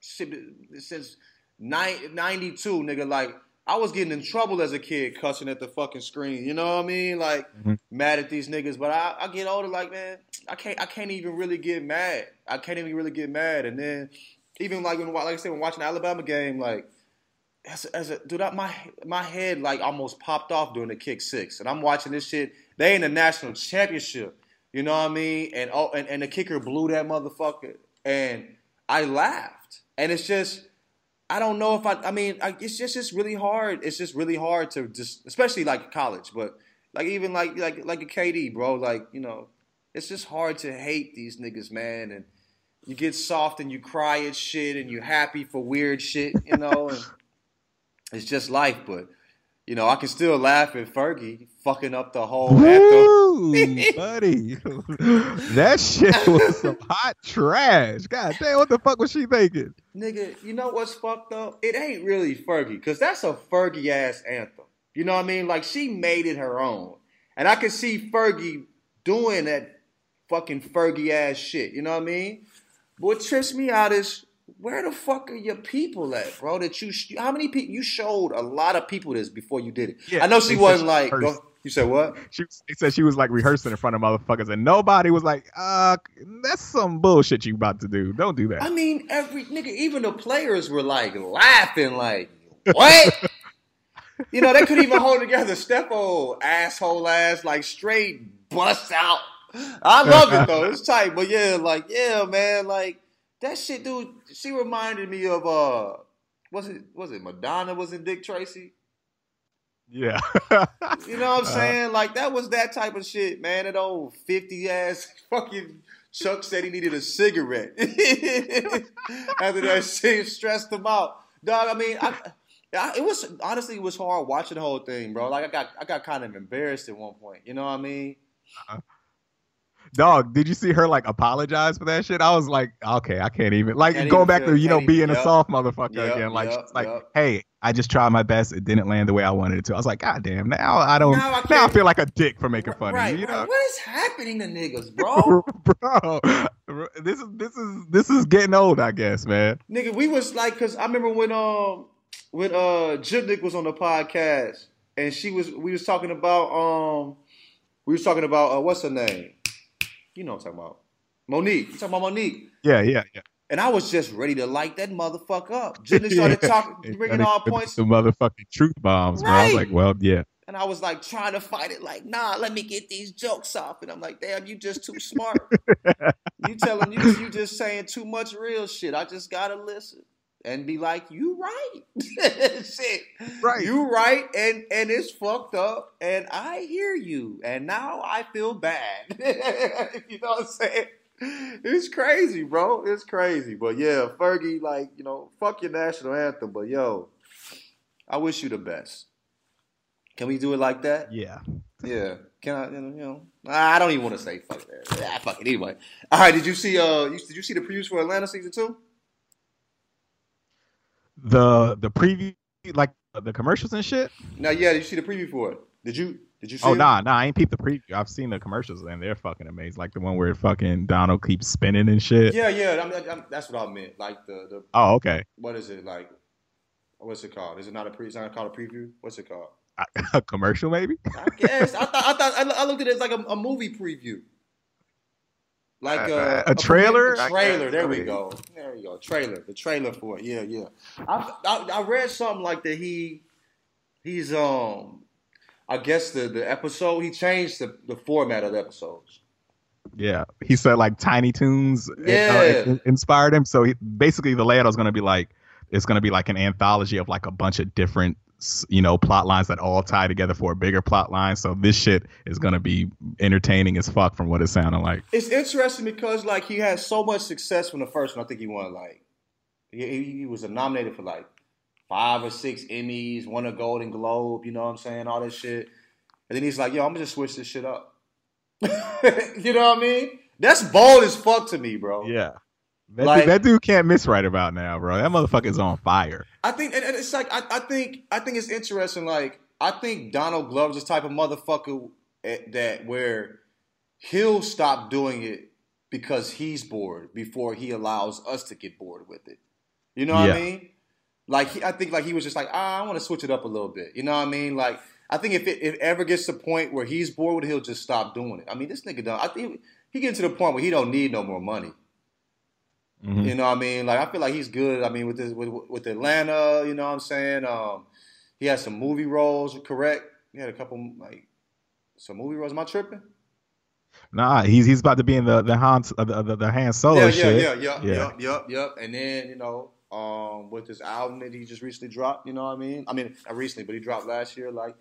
since nine- 92, nigga. Like I was getting in trouble as a kid cussing at the fucking screen. You know what I mean? Like Mhm. mad at these niggas. But I, I get older, like man, I can't. I can't even really get mad. I can't even really get mad. And then even like when, like I said, when watching the Alabama game, like as a, as a dude, I, my my head like almost popped off during the kick six, and I'm watching this shit. They in the national championship, you know what I mean? And oh, and, and the kicker blew that motherfucker, and I laughed, and it's just. I don't know if I. I mean, I, it's just it's really hard. It's just really hard to just, especially like college, but like even like like like a KD, bro. Like you know, it's just hard to hate these niggas, man. And you get soft and you cry at shit, and you're happy for weird shit, you know. And it's just life, but you know, I can still laugh at Fergie fucking up the whole. Woo, buddy. that shit was some hot trash. God damn, what the fuck was she thinking? Nigga, you know what's fucked up? It ain't really Fergie, because that's a Fergie ass anthem. You know what I mean? Like she made it her own. And I can see Fergie doing that fucking Fergie ass shit. You know what I mean? But what trips me out is where the fuck are your people at, bro? That you sh- how many people you showed a lot of people this before you did it. Yeah, I know she wasn't like you said what? She they said she was like rehearsing in front of motherfuckers, and nobody was like, "Uh, that's some bullshit you about to do. Don't do that." I mean, every nigga, even the players were like laughing, like, what? you know, they couldn't even hold together. Stepho, asshole ass, like straight bust out. I love it though. It's tight. But yeah, like, yeah, man, like that shit, dude, she reminded me of uh was it was it Madonna was in Dick Tracy? Yeah. You know what I'm Uh, saying? Like that was that type of shit, man. That old fifty ass fucking Chuck said he needed a cigarette after that shit stressed him out. Dog, I mean, I, I, it was honestly it was hard watching the whole thing, bro. Like I got I got kind of embarrassed at one point. You know what I mean? Dog, did you see her like apologize for that shit? I was like, okay, I can't even like Can't going even back to you know even- being a yep. soft motherfucker Yep, again. Like, yep, like, hey, I just tried my best. It didn't land the way I wanted it to. I was like, god damn, now I don't. Now I Now I, feel like a dick for making fun right, of you. You right. know, What is happening to niggas, bro? bro, this is this is this is getting old, I guess, man. Nigga, we was like, cause I remember when um when uh Jibnik was on the podcast and she was we was talking about um we was talking about uh, what's her name? You know what I'm talking about. Mo'Nique. You talking about Mo'Nique. Yeah, yeah, yeah. And I was just ready to light that motherfucker up. Jibnik started talking, bringing all points, The motherfucking truth bombs, bro. I was like, well, yeah. and I was like trying to fight it, like, nah, let me get these jokes off. And I'm like, damn, you just too smart. you telling you you just saying too much real shit. I just gotta listen and be like, you right. shit. Right. You right, and and it's fucked up, and I hear you, and now I feel bad. you know what I'm saying? It's crazy, bro. It's crazy. But yeah, Fergie, like, you know, fuck your national anthem, but yo, I wish you the best. Can we do it like that? Yeah. Yeah. Can I? You know, I don't even want to say fuck that. Yeah, fuck it anyway. All right. Did you see? Uh, you, did you see the previews for Atlanta season two? The the preview, like the commercials and shit. No. Yeah. Did you see the preview for it? Did you? Did you see? Oh it? nah, nah, I ain't peeped the preview. I've seen the commercials and they're fucking amazing. Like the one where fucking Donald keeps spinning and shit. Yeah, yeah. I mean, I'm, that's what I meant. Like the the Oh, okay. what is it like? What's it called? Is it not a pre? It's not called a preview. What's it called? A commercial maybe? I guess I thought I thought I, I looked at it as like a, a movie preview. Like Uh, uh, a trailer? A trailer. There we go. There you go. Trailer. The trailer for it. Yeah, yeah. I, I I read something like that. He he's um. I guess the the episode he changed the, the format of the episodes. Yeah. He said like Tiny Toons uh, Yeah. in- inspired him. So he, basically the layout is going to be like it's going to be like an anthology of like a bunch of different s- you know plot lines that all tie together for a bigger plot line. So this shit is to be entertaining as fuck from what it sounded like. It's interesting because like he had so much success from the first one. I think he won like he, he he was nominated for like five or six Emmys, won a Golden Globe. You know what I'm saying? All this shit. And then he's like, "Yo, I'm gonna just switch this shit up." you know what I mean? That's bold as fuck to me, bro. Yeah. That, Like- dude, that dude can't miss right about now, bro. That motherfucker's on fire. I think, and, and it's like I, I think, I think it's interesting. Like I think Donald Glover's the type of motherfucker eh, that where he'll stop doing it because he's bored before he allows us to get bored with it. You know what Yeah. I mean? Like he, I think, like he was just like, ah, I want to switch it up a little bit. You know what I mean? Like I think if it, if it ever gets to the point where he's bored with it, he'll just stop doing it. I mean, this nigga done. I think he getting to the point where he don't need no more money. Mhm. You know what I mean? Like I feel like he's good. I mean, with this, with with Atlanta, you know what I'm saying? Um, he had some movie roles, correct? He had a couple like some movie roles. Am I tripping? Nah, he's he's about to be in the the Han uh, the, the, the Han Solo yeah, yeah, shit. yeah, yeah, Yeah. yep, yep, yep. And then you know, um, with this album that he just recently dropped, you know what I mean? I mean, not recently, but he dropped last year. Like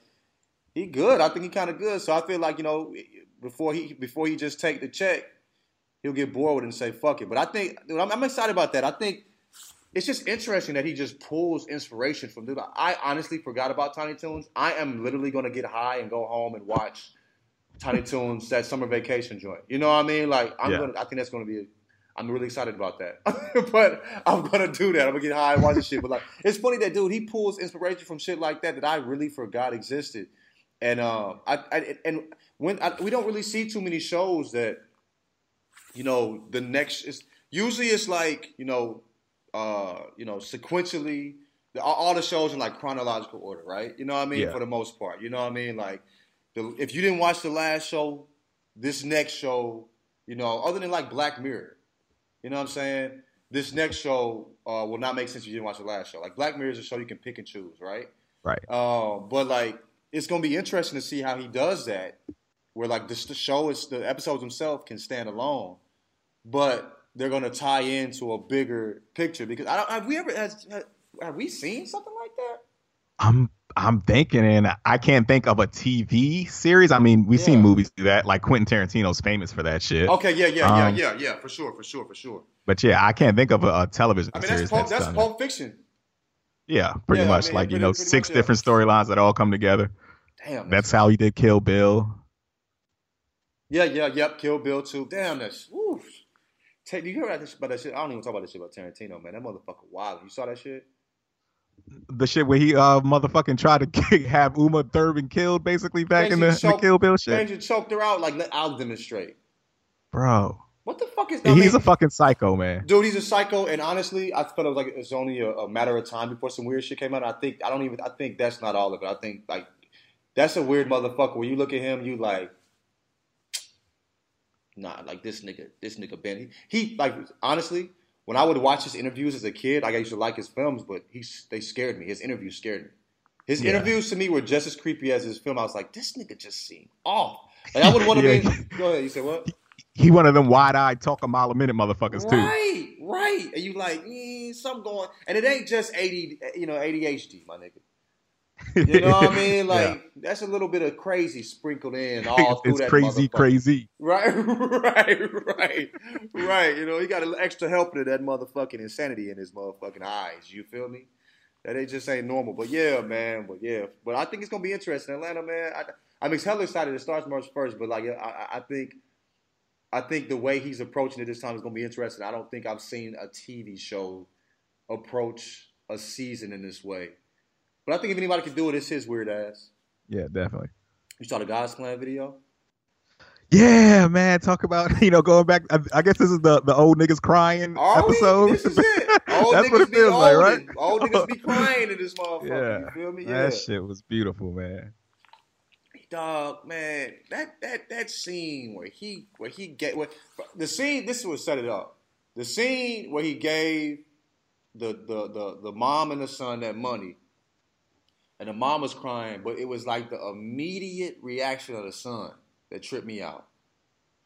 he good. I think he kind of good. So I feel like you know, before he before he just take the check, he'll get bored with it and say fuck it. But I think dude, I'm, I'm excited about that. I think it's just interesting that he just pulls inspiration from. Dude, I honestly forgot about Tiny Toons. I am literally going to get high and go home and watch Tiny Toons that summer vacation joint. You know what I mean? Like I'm Yeah. gonna. I think that's going to be. A, I'm really excited about that. but I'm gonna do that. I'm gonna get high and watch the shit. But like, it's funny that dude he pulls inspiration from shit like that that I really forgot existed. And uh, I, I and when I, we don't really see too many shows that, you know, the next is usually it's like you know, uh, you know, sequentially. the- All, the shows in like chronological order, right? You know what I mean? Yeah. For the most part, you know what I mean? Like, the, if you didn't watch the last show, this next show, you know, other than like Black Mirror, you know what I'm saying? This next show uh, will not make sense if you didn't watch the last show. Like Black Mirror is a show you can pick and choose, right? Right. Um, but like, it's gonna be interesting to see how he does that. Where like this, the show is the episodes themselves can stand alone, but they're gonna tie into a bigger picture. Because I don't, have we ever has, have we seen something like that? I'm I'm thinking, and I can't think of a TV series. I mean, we've seen movies do that. Like Quentin Tarantino's famous for that shit. Okay, yeah, yeah, yeah, Um, yeah, yeah, for sure, for sure, for sure. But yeah, I can't think of a, a television I mean, series that's Pulp, that's that's Pulp Fiction. Yeah, pretty Yeah, I much. mean, like you know, six much, yeah. different storylines that all come together. Damn, That's how he did Kill Bill. Yeah, yeah, yep. Kill Bill too. Damn, that's. Woo. Ta- do you hear about this, about that shit? I don't even talk about this shit about Tarantino, man. That motherfucker wild. You saw that shit? The shit where he uh motherfucking tried to have Uma Thurman killed basically back in the, in the Kill Bill shit. Angel choked her out. Like, let, I'll demonstrate. Bro. What the fuck is that? He's a fucking psycho, man. dude. He's a psycho, and honestly, I felt it was like it's only a, a matter of time before some weird shit came out. I think I don't even. I think that's not all of it. I think like that's a weird motherfucker. When you look at him, you like, nah, like this nigga, this nigga Ben. He, he like honestly, when I would watch his interviews as a kid, like I used to like his films, but he's they scared me. His interviews scared me. His Yeah. interviews to me were just as creepy as his film. I was like, this nigga just seemed off. Like I would want to Yeah. be. Go ahead. You said what? He one of them wide eyed talk a mile a minute motherfuckers too. Right, right. And you like, eh, something going, and it ain't just AD, you know, ADHD, my nigga. You know what I mean? Like that's a little bit of crazy sprinkled in all through it's that crazy, crazy. Right, right, right, right. You know, he got an extra helping of that motherfucking insanity in his motherfucking eyes. You feel me? That it just ain't normal. But yeah, man. But yeah, but I think it's gonna be interesting. Atlanta, man. I, I'm hella excited. It starts March first, but like I, I- I think, I think the way he's approaching it this time is gonna be interesting. I don't think I've seen a TV show approach a season in this way. But I think if anybody can do it, it's his weird ass. Yeah, definitely. You saw the God's Plan video? Yeah, man. Talk about you know going back. I, I guess this is the the old niggas crying Are we? episode. This is it. Old That's what it feels like, right? Old niggas be crying in this motherfucker. yeah, You feel me? Yeah. that shit was beautiful, man. Dog, man, that that that scene where he where he get where, the scene. This is what set it up. The scene where he gave the the the the mom and the son that money, and the mom was crying, but it was like the immediate reaction of the son that tripped me out.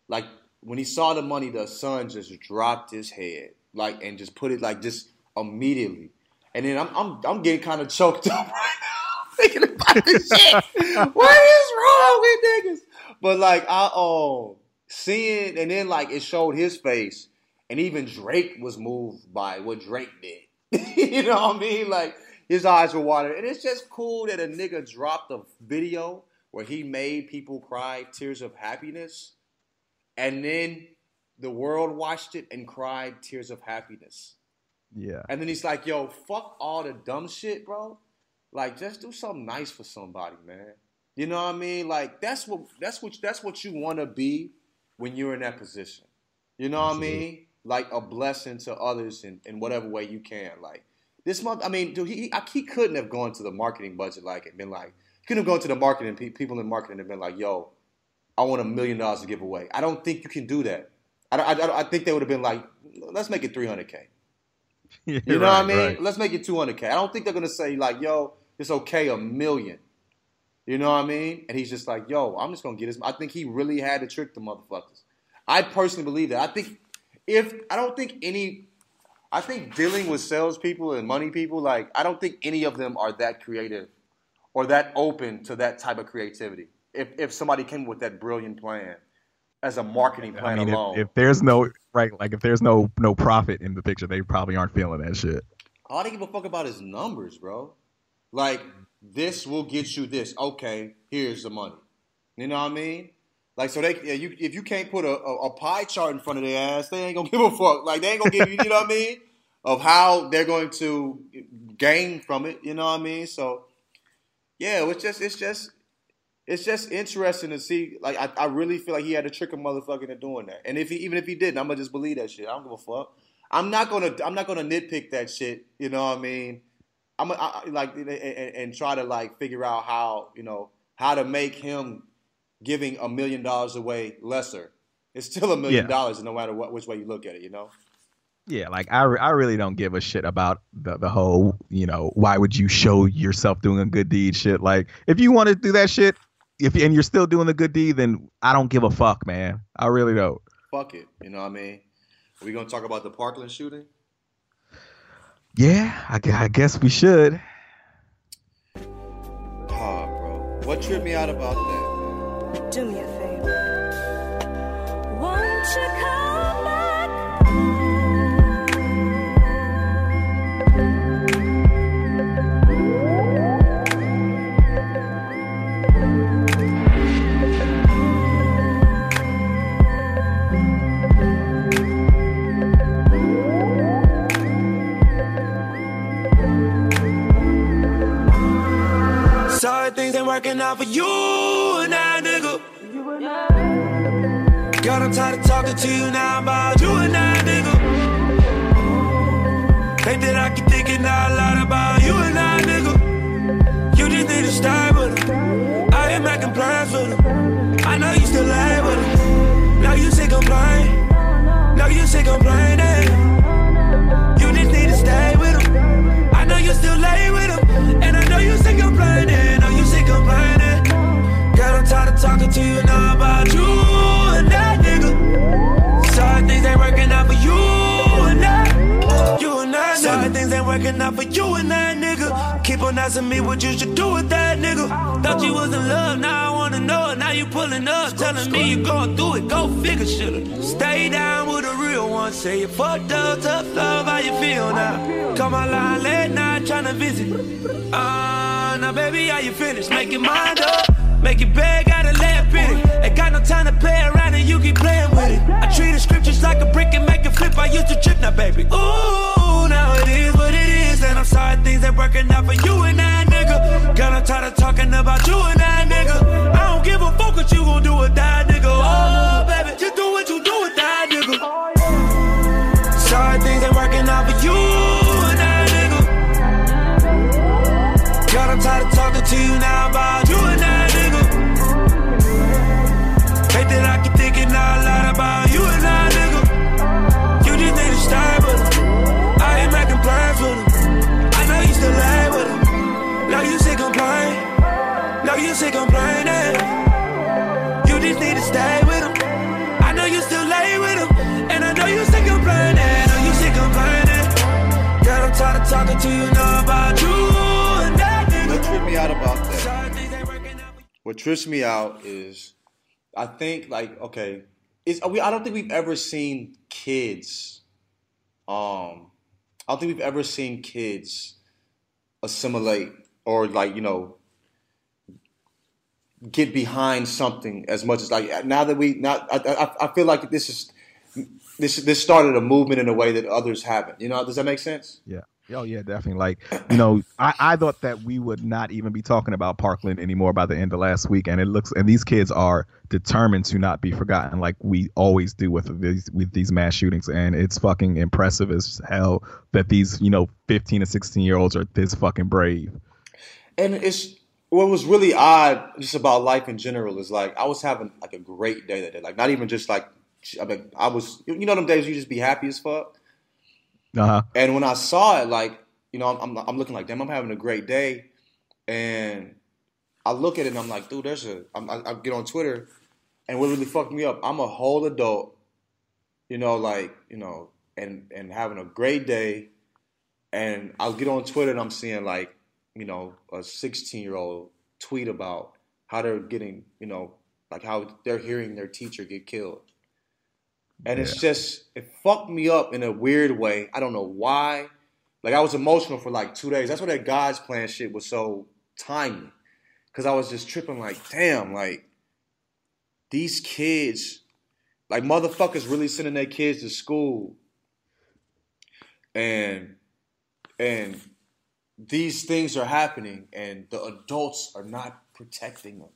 Like when he saw the money, the son just dropped his head, like and just put it like just immediately. And then I'm I'm I'm getting kind of choked up right now thinking about this shit. what is wrong with niggas? But like I um seeing and then like it showed his face, and even Drake was moved by what Drake did. you know what I mean? Like his eyes were watering, and it's just cool that a nigga dropped a video where he made people cry tears of happiness, and then the world watched it and cried tears of happiness. Yeah, And then he's like, yo, fuck all the dumb shit, bro. Like, just do something nice for somebody, man. You know what I mean? Like, that's what that's what that's what you want to be when you're in that position. You know what I mean? Like a blessing to others in, in whatever way you can. Like this month, I mean, dude, he I, he couldn't have gone to the marketing budget like and been like, he couldn't have gone to the marketing pe- people in marketing and been like, yo, I want a million dollars to give away. I don't think you can do that. I, I, I- I think they would have been like, let's make it 300k. You know what I mean? Let's make it 200K. I don't think they're going to say, like, yo, it's okay, a million. You know what I mean? And he's just like, yo, I'm just going to get his. I think he really had to trick the motherfuckers. I personally believe that. I think if, I don't think any, I think dealing with salespeople and money people, like, I don't think any of them are that creative or that open to that type of creativity. If, if somebody came with that brilliant plan as a marketing plan I mean, alone. if, if there's no right, like if there's no no profit in the picture, they probably aren't feeling that shit. All they give a fuck about is numbers, bro. Like this will get you this. Okay, here's the money. You know what I mean? Like so they yeah, you if you can't put a, a, a pie chart in front of their ass, they ain't gonna give a fuck. Like they ain't gonna give you, you know what I mean? Of how they're going to gain from it. You know what I mean? So yeah, it's just it's just it's just interesting to see. Like I, I really feel like he had to trick a motherfucker into doing that. And if he even if he didn't, I'm gonna just believe that shit. I don't give a fuck. I'm not gonna I'm not gonna nitpick that shit. You know what I mean? I'm I, like and, and try to like figure out how you know how to make him giving a million dollars away lesser. It's still a million dollars no matter what which way you look at it. You know? Yeah, like I, re- I really don't give a shit about the the whole, you know, why would you show yourself doing a good deed shit? Like if you want to do that shit, if and you're still doing the good deed, then I don't give a fuck, man. I really don't. Fuck it. You know what I mean? Are we gonna talk about the Parkland shooting? Yeah, I, I guess we should. Oh, bro. What tripped me out about that? Do me a favor. Won't you come back? Sorry things ain't working out for you God, I'm tired of talking to you now about you and I, nigga. Think that I keep thinking out loud about you and I, nigga. You just need to start with him. I am making plans with him. I know you still lay with him. Now you sick complain. Now you sick complaining. You just need to stay with him. I know you still lay with him. And I know you sick complaining. Know you sick complaining. Girl, I'm tired of talking to you now about you working out for you and that nigga. Keep on asking me what you should do with that nigga. Thought you was in love, now I wanna know. Now you pulling up, telling me you going through it. Go figure, shoulda. Stay down with a real one. Say you fucked up, tough love, how you feel now? Call my line late night, tryna visit. Ah, now baby, how you finished? Make your mind up. Make it bad, gotta lay it. Ain't got no time to play around and you keep playing with it. I treat the scriptures like a brick and make it flip. I used to trip now, baby. Ooh, now, it is what it is. And I'm sorry things ain't working out for you and I, nigga. Girl, I'm tired of talking about you and I, nigga. I don't give a fuck what you gon' do with that, nigga. Oh, baby, just do what you do with that, nigga. Sorry things ain't working out for you and I, nigga. Girl, I'm tired of talking to you now about trips me out is I think like okay, is we I don't think we've ever seen kids. Um, I don't think we've ever seen kids assimilate or like you know get behind something as much as like now that we now I, I, I feel like this is this this started a movement in a way that others haven't. You know, does that make sense? Yeah. Oh yeah, definitely. Like you know, I, I thought that we would not even be talking about Parkland anymore by the end of last week, and it looks and these kids are determined to not be forgotten, like we always do with these with these mass shootings, and it's fucking impressive as hell that these you know fifteen to sixteen year olds are this fucking brave. And it's what was really odd just about life in general is like I was having like a great day that day. Like not even just like I mean I was you know them days you just be happy as fuck. Uh huh. And when I saw it, like you know, I'm, I'm, I'm looking like, damn, I'm having a great day, and I look at it and I'm like, dude, there's a. I, I get on Twitter, and what really fucked me up, I'm a whole adult, you know, like you know, and and having a great day, and I'll get on Twitter and I'm seeing like, you know, a 16 year old tweet about how they're getting, you know, like how they're hearing their teacher get killed. And it's just it fucked me up in a weird way. I don't know why. Like I was emotional for like two days. That's why that God's plan shit was so timely. Cause I was just tripping like, damn, like these kids, like motherfuckers really sending their kids to school. And and these things are happening and the adults are not protecting them.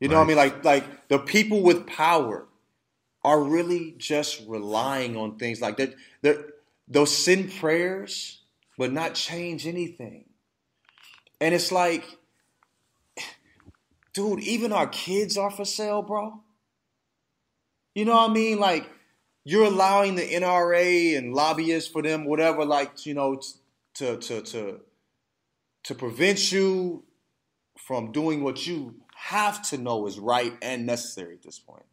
You know what I mean? Like like the people with power are really just relying on things like that. They'll prayers, but not change anything. And it's like, dude, even our kids are for sale, bro. You know what I mean? Like, you're allowing the NRA and lobbyists for them, whatever, like, you know, to to to to prevent you from doing what you have to know is right and necessary at this point.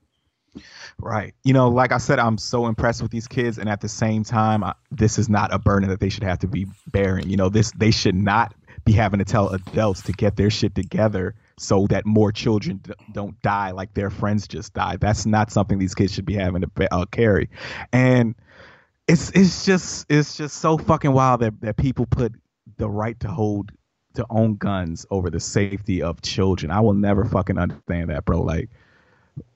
Right. You know, like I said, I'm so impressed with these kids, and at the same time, I, this is not a burden that they should have to be bearing. You know, this they should not be having to tell adults to get their shit together so that more children d- don't die like their friends just died. That's not something these kids should be having to uh, carry. And it's it's just it's just so fucking wild that that people put the right to hold to own guns over the safety of children. I will never fucking understand that, bro. Like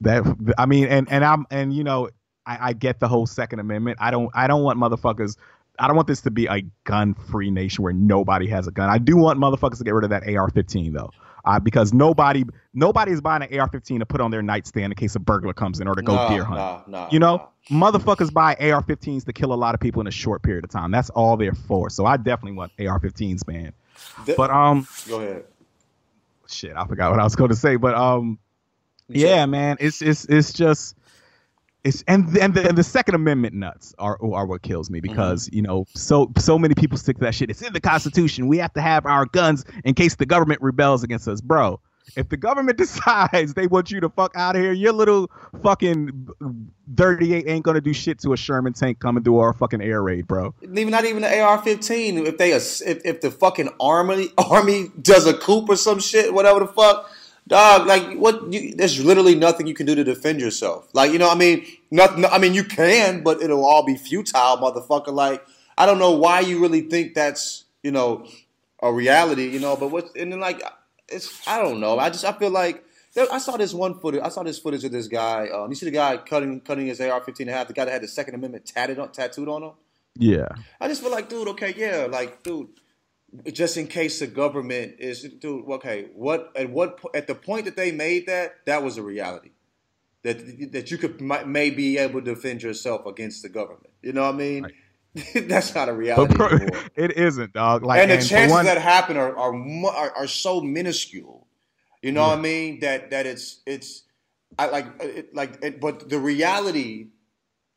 that I mean, and and I'm and you know, I, I get the whole Second Amendment. I don't I don't want motherfuckers. I don't want this to be a gun-free nation where nobody has a gun. I do want motherfuckers to get rid of that AR-15 though, uh, because nobody nobody's buying an AR-15 to put on their nightstand in case a burglar comes in or to go Nah, deer hunt. nah, nah, you know, motherfuckers buy AR-15s to kill a lot of people in a short period of time. That's all they're for. So I definitely want AR-15s, man. Th- But um, go ahead. shit, I forgot what I was going to say. But um, yeah, man, it's it's it's just it's and and the, and the Second Amendment nuts are are what kills me mm-hmm. because you know so so many people stick to that shit. It's in the Constitution. We have to have our guns in case the government rebels against us, bro. If the government decides they want you to fuck out of here, your little fucking 38 ain't gonna do shit to a Sherman tank coming through our fucking air raid, bro. Even not even the AR-15. If they if, if the fucking army army does a coup or some shit, whatever the fuck, dog. Like what? You, there's literally nothing you can do to defend yourself. Like you know, I mean, nothing. I mean, you can, but it'll all be futile, motherfucker. Like I don't know why you really think that's you know a reality. You know, but what? And then like it's I don't know. I just I feel like. there- I saw this one footage. I saw this footage of this guy. Um, you see the guy cutting cutting his AR-15 in half. The guy that had the Second Amendment tatted on, tattooed on him. Yeah, I just feel like, dude, okay, yeah, like, dude, just in case the government is, dude, okay, what at what at the point that they made that, that was a reality, that that you could may be able to defend yourself against the government. You know what I mean? That's not a reality anymore. it isn't, dog. Like and the for chances one- that happen are are, are are so minuscule. You know what I mean? That that it's it's I like uh, it, like it, but the reality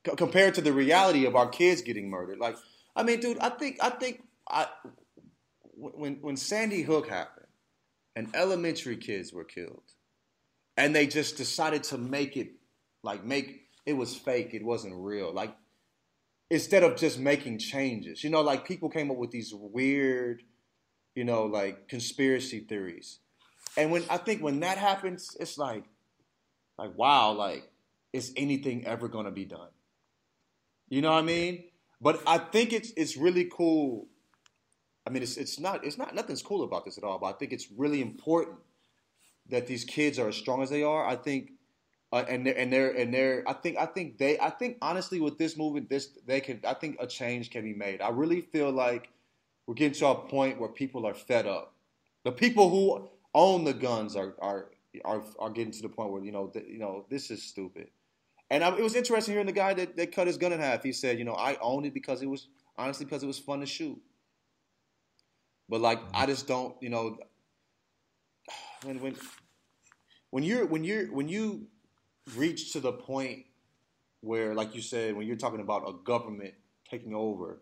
compared to the reality of our kids getting murdered. Like I mean, dude, I think I think I when when Sandy Hook happened and elementary kids were killed and they just decided to make it like make it was fake, it wasn't real. Like instead of just making changes. You know, like people came up with these weird, you know, like conspiracy theories. and when I think when that happens, it's like, like wow, like is anything ever gonna be done? You know what I mean? But I think it's it's really cool. I mean, it's it's not it's not nothing's cool about this at all. But I think it's really important that these kids are as strong as they are. I think, uh, and they're and they're and they're. I think I think they. I think honestly, with this movement, this they can. I think a change can be made. I really feel like we're getting to a point where people are fed up. The people who own the guns are are are, are getting to the point where you know you know this is stupid. And I, it was interesting hearing the guy that, that cut his gun in half. He said, you know, I owned it because it was honestly because it was fun to shoot. But like, I just don't, you know, when when when you're when you're when you reach to the point where, like you said, when you're talking about a government taking over,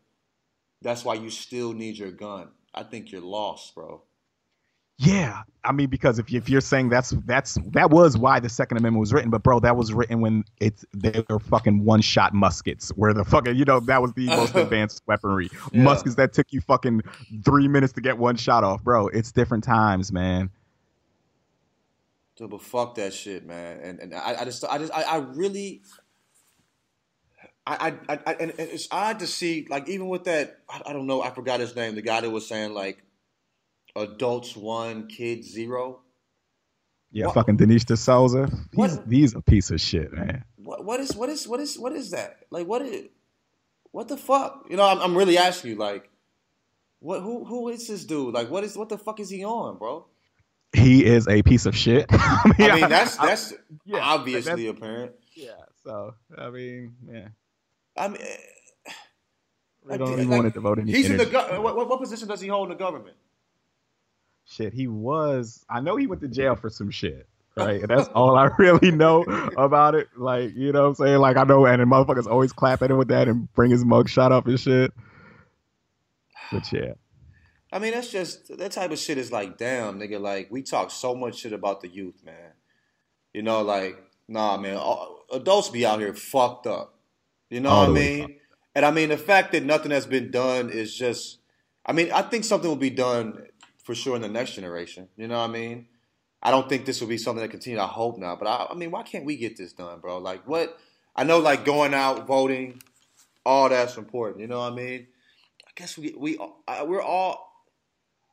that's why you still need your gun. I think you're lost, bro. Yeah, I mean, because if, you, if you're saying that's that's that was why the Second Amendment was written, but bro, that was written when it's they were fucking one shot muskets, where the fucking you know that was the most advanced weaponry, Yeah. muskets that took you fucking three minutes to get one shot off, bro. It's different times, man. Dude, but fuck that shit, man. And and I, I just I just I, I really I, I, I and and it's odd to see like even with that I, I don't know I forgot his name the guy that was saying like adults one kids zero Yeah, What- fucking Dinesh D'Souza. He's he's a piece of shit, man. what what is what is what is what is that like what is what the fuck you know I'm, I'm really asking you like what who who is this dude like what is what the fuck is he on bro He is a piece of shit. I I mean that's that's yeah, obviously that's- apparent yeah. So I mean, yeah, I mean Like, don't like, want to devote any. he's in the energy. go- what what position does he hold in the government Shit, he was. I know he went to jail for some shit. Right, and that's all I really know about it. Like, you know what I'm saying? Like, I know, and the motherfuckers always clap at him with that and bring his mug shot up and shit. But yeah, I mean, that's just that type of shit is like, damn, nigga. Like, we talk so much shit about the youth, man. You know, like, nah, man. all- Adults be out here fucked up. You know what I mean? And I mean, the fact that nothing has been done is just. I mean, I think something will be done for sure in the next generation. You know what I mean? I don't think this will be something that continues. I hope not. But I, I mean, why can't we get this done, bro? Like, what? I know, like, going out voting, all that's important. You know what I mean? I guess we we we're all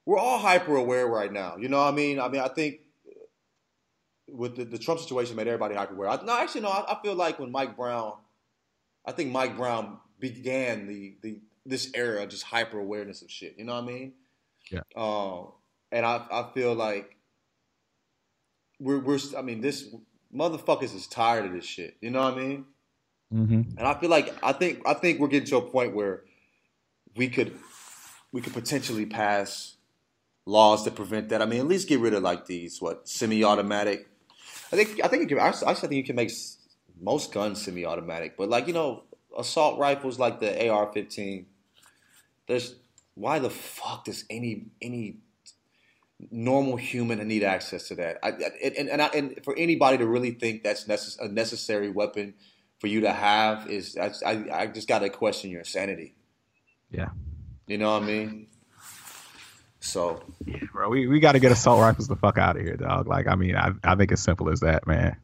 we're all hyper aware right now. You know what I mean? I mean, I think with the, the Trump situation made everybody hyper aware. I, no, actually, no. I, I feel like when Mike Brown, I think Mike Brown began the the this era of just hyper awareness of shit. You know what I mean? Yeah. Um, and I I feel like we're we're I mean this motherfuckers is tired of this shit. You know what I mean? mm-hmm. And I feel like I think I think we're getting to a point where we could we could potentially pass laws to prevent that. I mean, at least get rid of like these what semi-automatic. I think I think you can. I, I think you can make most guns semi-automatic, but like you know, assault rifles like the AR-15. There's why the fuck does any any normal human need access to that? I, and and, I, and for anybody to really think that's necess- a necessary weapon for you to have is I I, I just got to question your sanity. yeah, You know what I mean? So bro, we, we got to get assault rifles the fuck out of here, dog. Like, I mean, I I think as simple as that, man.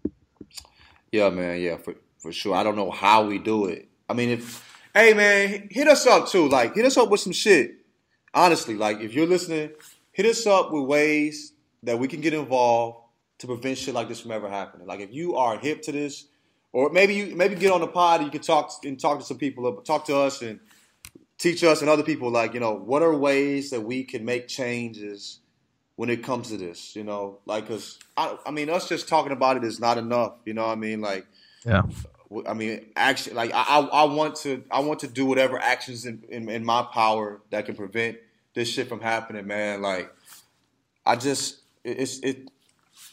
yeah, man, yeah, for for sure. I don't know how we do it. I mean, if hey man, hit us up too. Like, hit us up with some shit. Honestly, like if you're listening, hit us up with ways that we can get involved to prevent shit like this from ever happening. Like if you are hip to this, or maybe you maybe get on the pod, and you can talk and talk to some people, talk to us and teach us and other people. Like you know, what are ways that we can make changes when it comes to this? You know, like because I, I mean, us just talking about it is not enough. You know what I mean? Like Yeah, I mean, action. Like I, I, want to, I want to do whatever actions in, in, in my power that can prevent this shit from happening, man. Like, I just, it's it.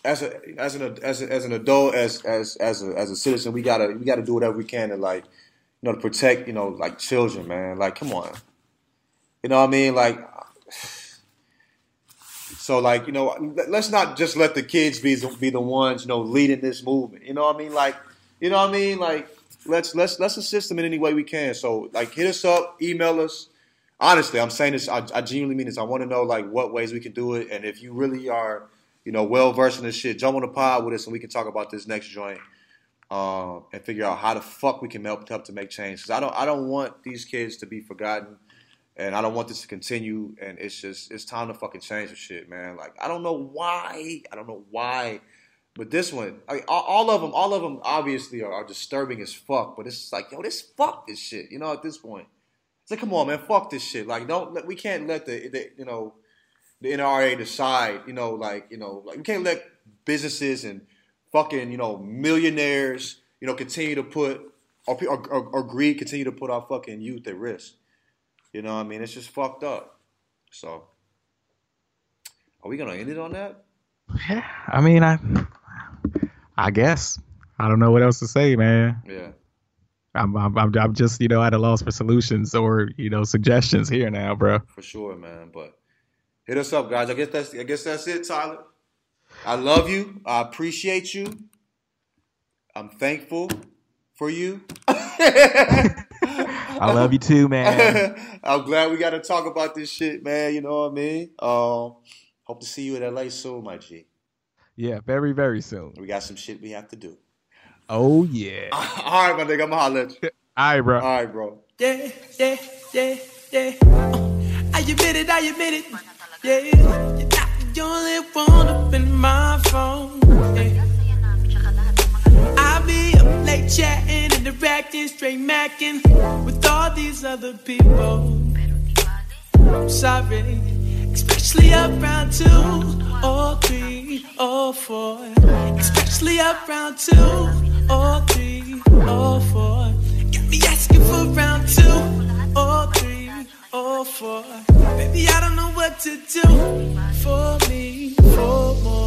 As a as an as, a, as an adult as as as a as a citizen, we gotta we gotta do whatever we can to like, you know, to protect you know like children, man. Like, come on, you know what I mean? Like, so like you know, let- let's not just let the kids be be the ones you know leading this movement. You know what I mean? Like, you know what I mean? Like, let's let's let's assist them in any way we can. So like, hit us up, email us. Honestly, I'm saying this. I, I genuinely mean this. I want to know like what ways we can do it, and if you really are, you know, well versed in this shit, jump on the pod with us and we can talk about this next joint. Um, and figure out how the fuck we can help help to make change. Because I don't I don't want these kids to be forgotten, and I don't want this to continue. And it's just it's time to fucking change the shit, man. Like I don't know why I don't know why, but this one, I, all, all of them, all of them obviously are, are disturbing as fuck. But it's like yo, this fuck this shit. You know, at this point, it's like come on, man, fuck this shit. Like don't we can't let the, the you know the NRA decide. You know, like you know, like we can't let businesses and fucking, you know, millionaires, you know, continue to put or, or, or greed continue to put our fucking youth at risk. You know what I mean? It's just fucked up. So, are we gonna end it on that? Yeah, I mean, I, I guess I don't know what else to say, man. Yeah. I'm, I'm, I'm, just, you know, at a loss for solutions or, you know, suggestions here now, bro. For sure, man. But hit us up, guys. I guess that's I guess that's it, Tyler. I love you. I appreciate you. I'm thankful for you. I love you too, man. I'm glad we got to talk about this shit, man. You know what I mean? Um, hope to see you in LA soon, my G. Yeah, very, very soon. We got some shit we have to do. Oh yeah. All right, my nigga. I'm gonna holler at you. All right, bro. All right, bro. Yeah, yeah, yeah, yeah. Uh, I admit it, I admit it. Yeah, you're not the only one up in my phone. Yeah. I be up late chatting, and interacting, straight macking with all these other people. I'm sorry, especially around two or three or four. Especially around two or three or four. Got me asking for round two or three or four. Baby, I don't know what to do for me, for more.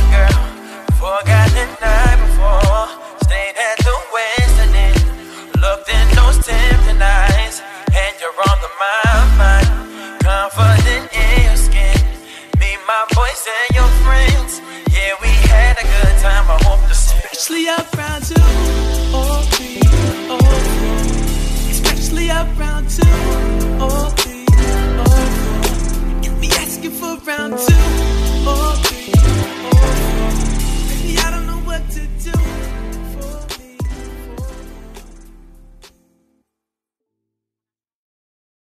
forgot the night before. Stayed at the looked in those tempting eyes, and you're on mind. Confident in your skin, me, my boys, and your friends. Yeah, we had a good time. I hope the Especially around or oh, oh, four. Especially me oh, asking for round two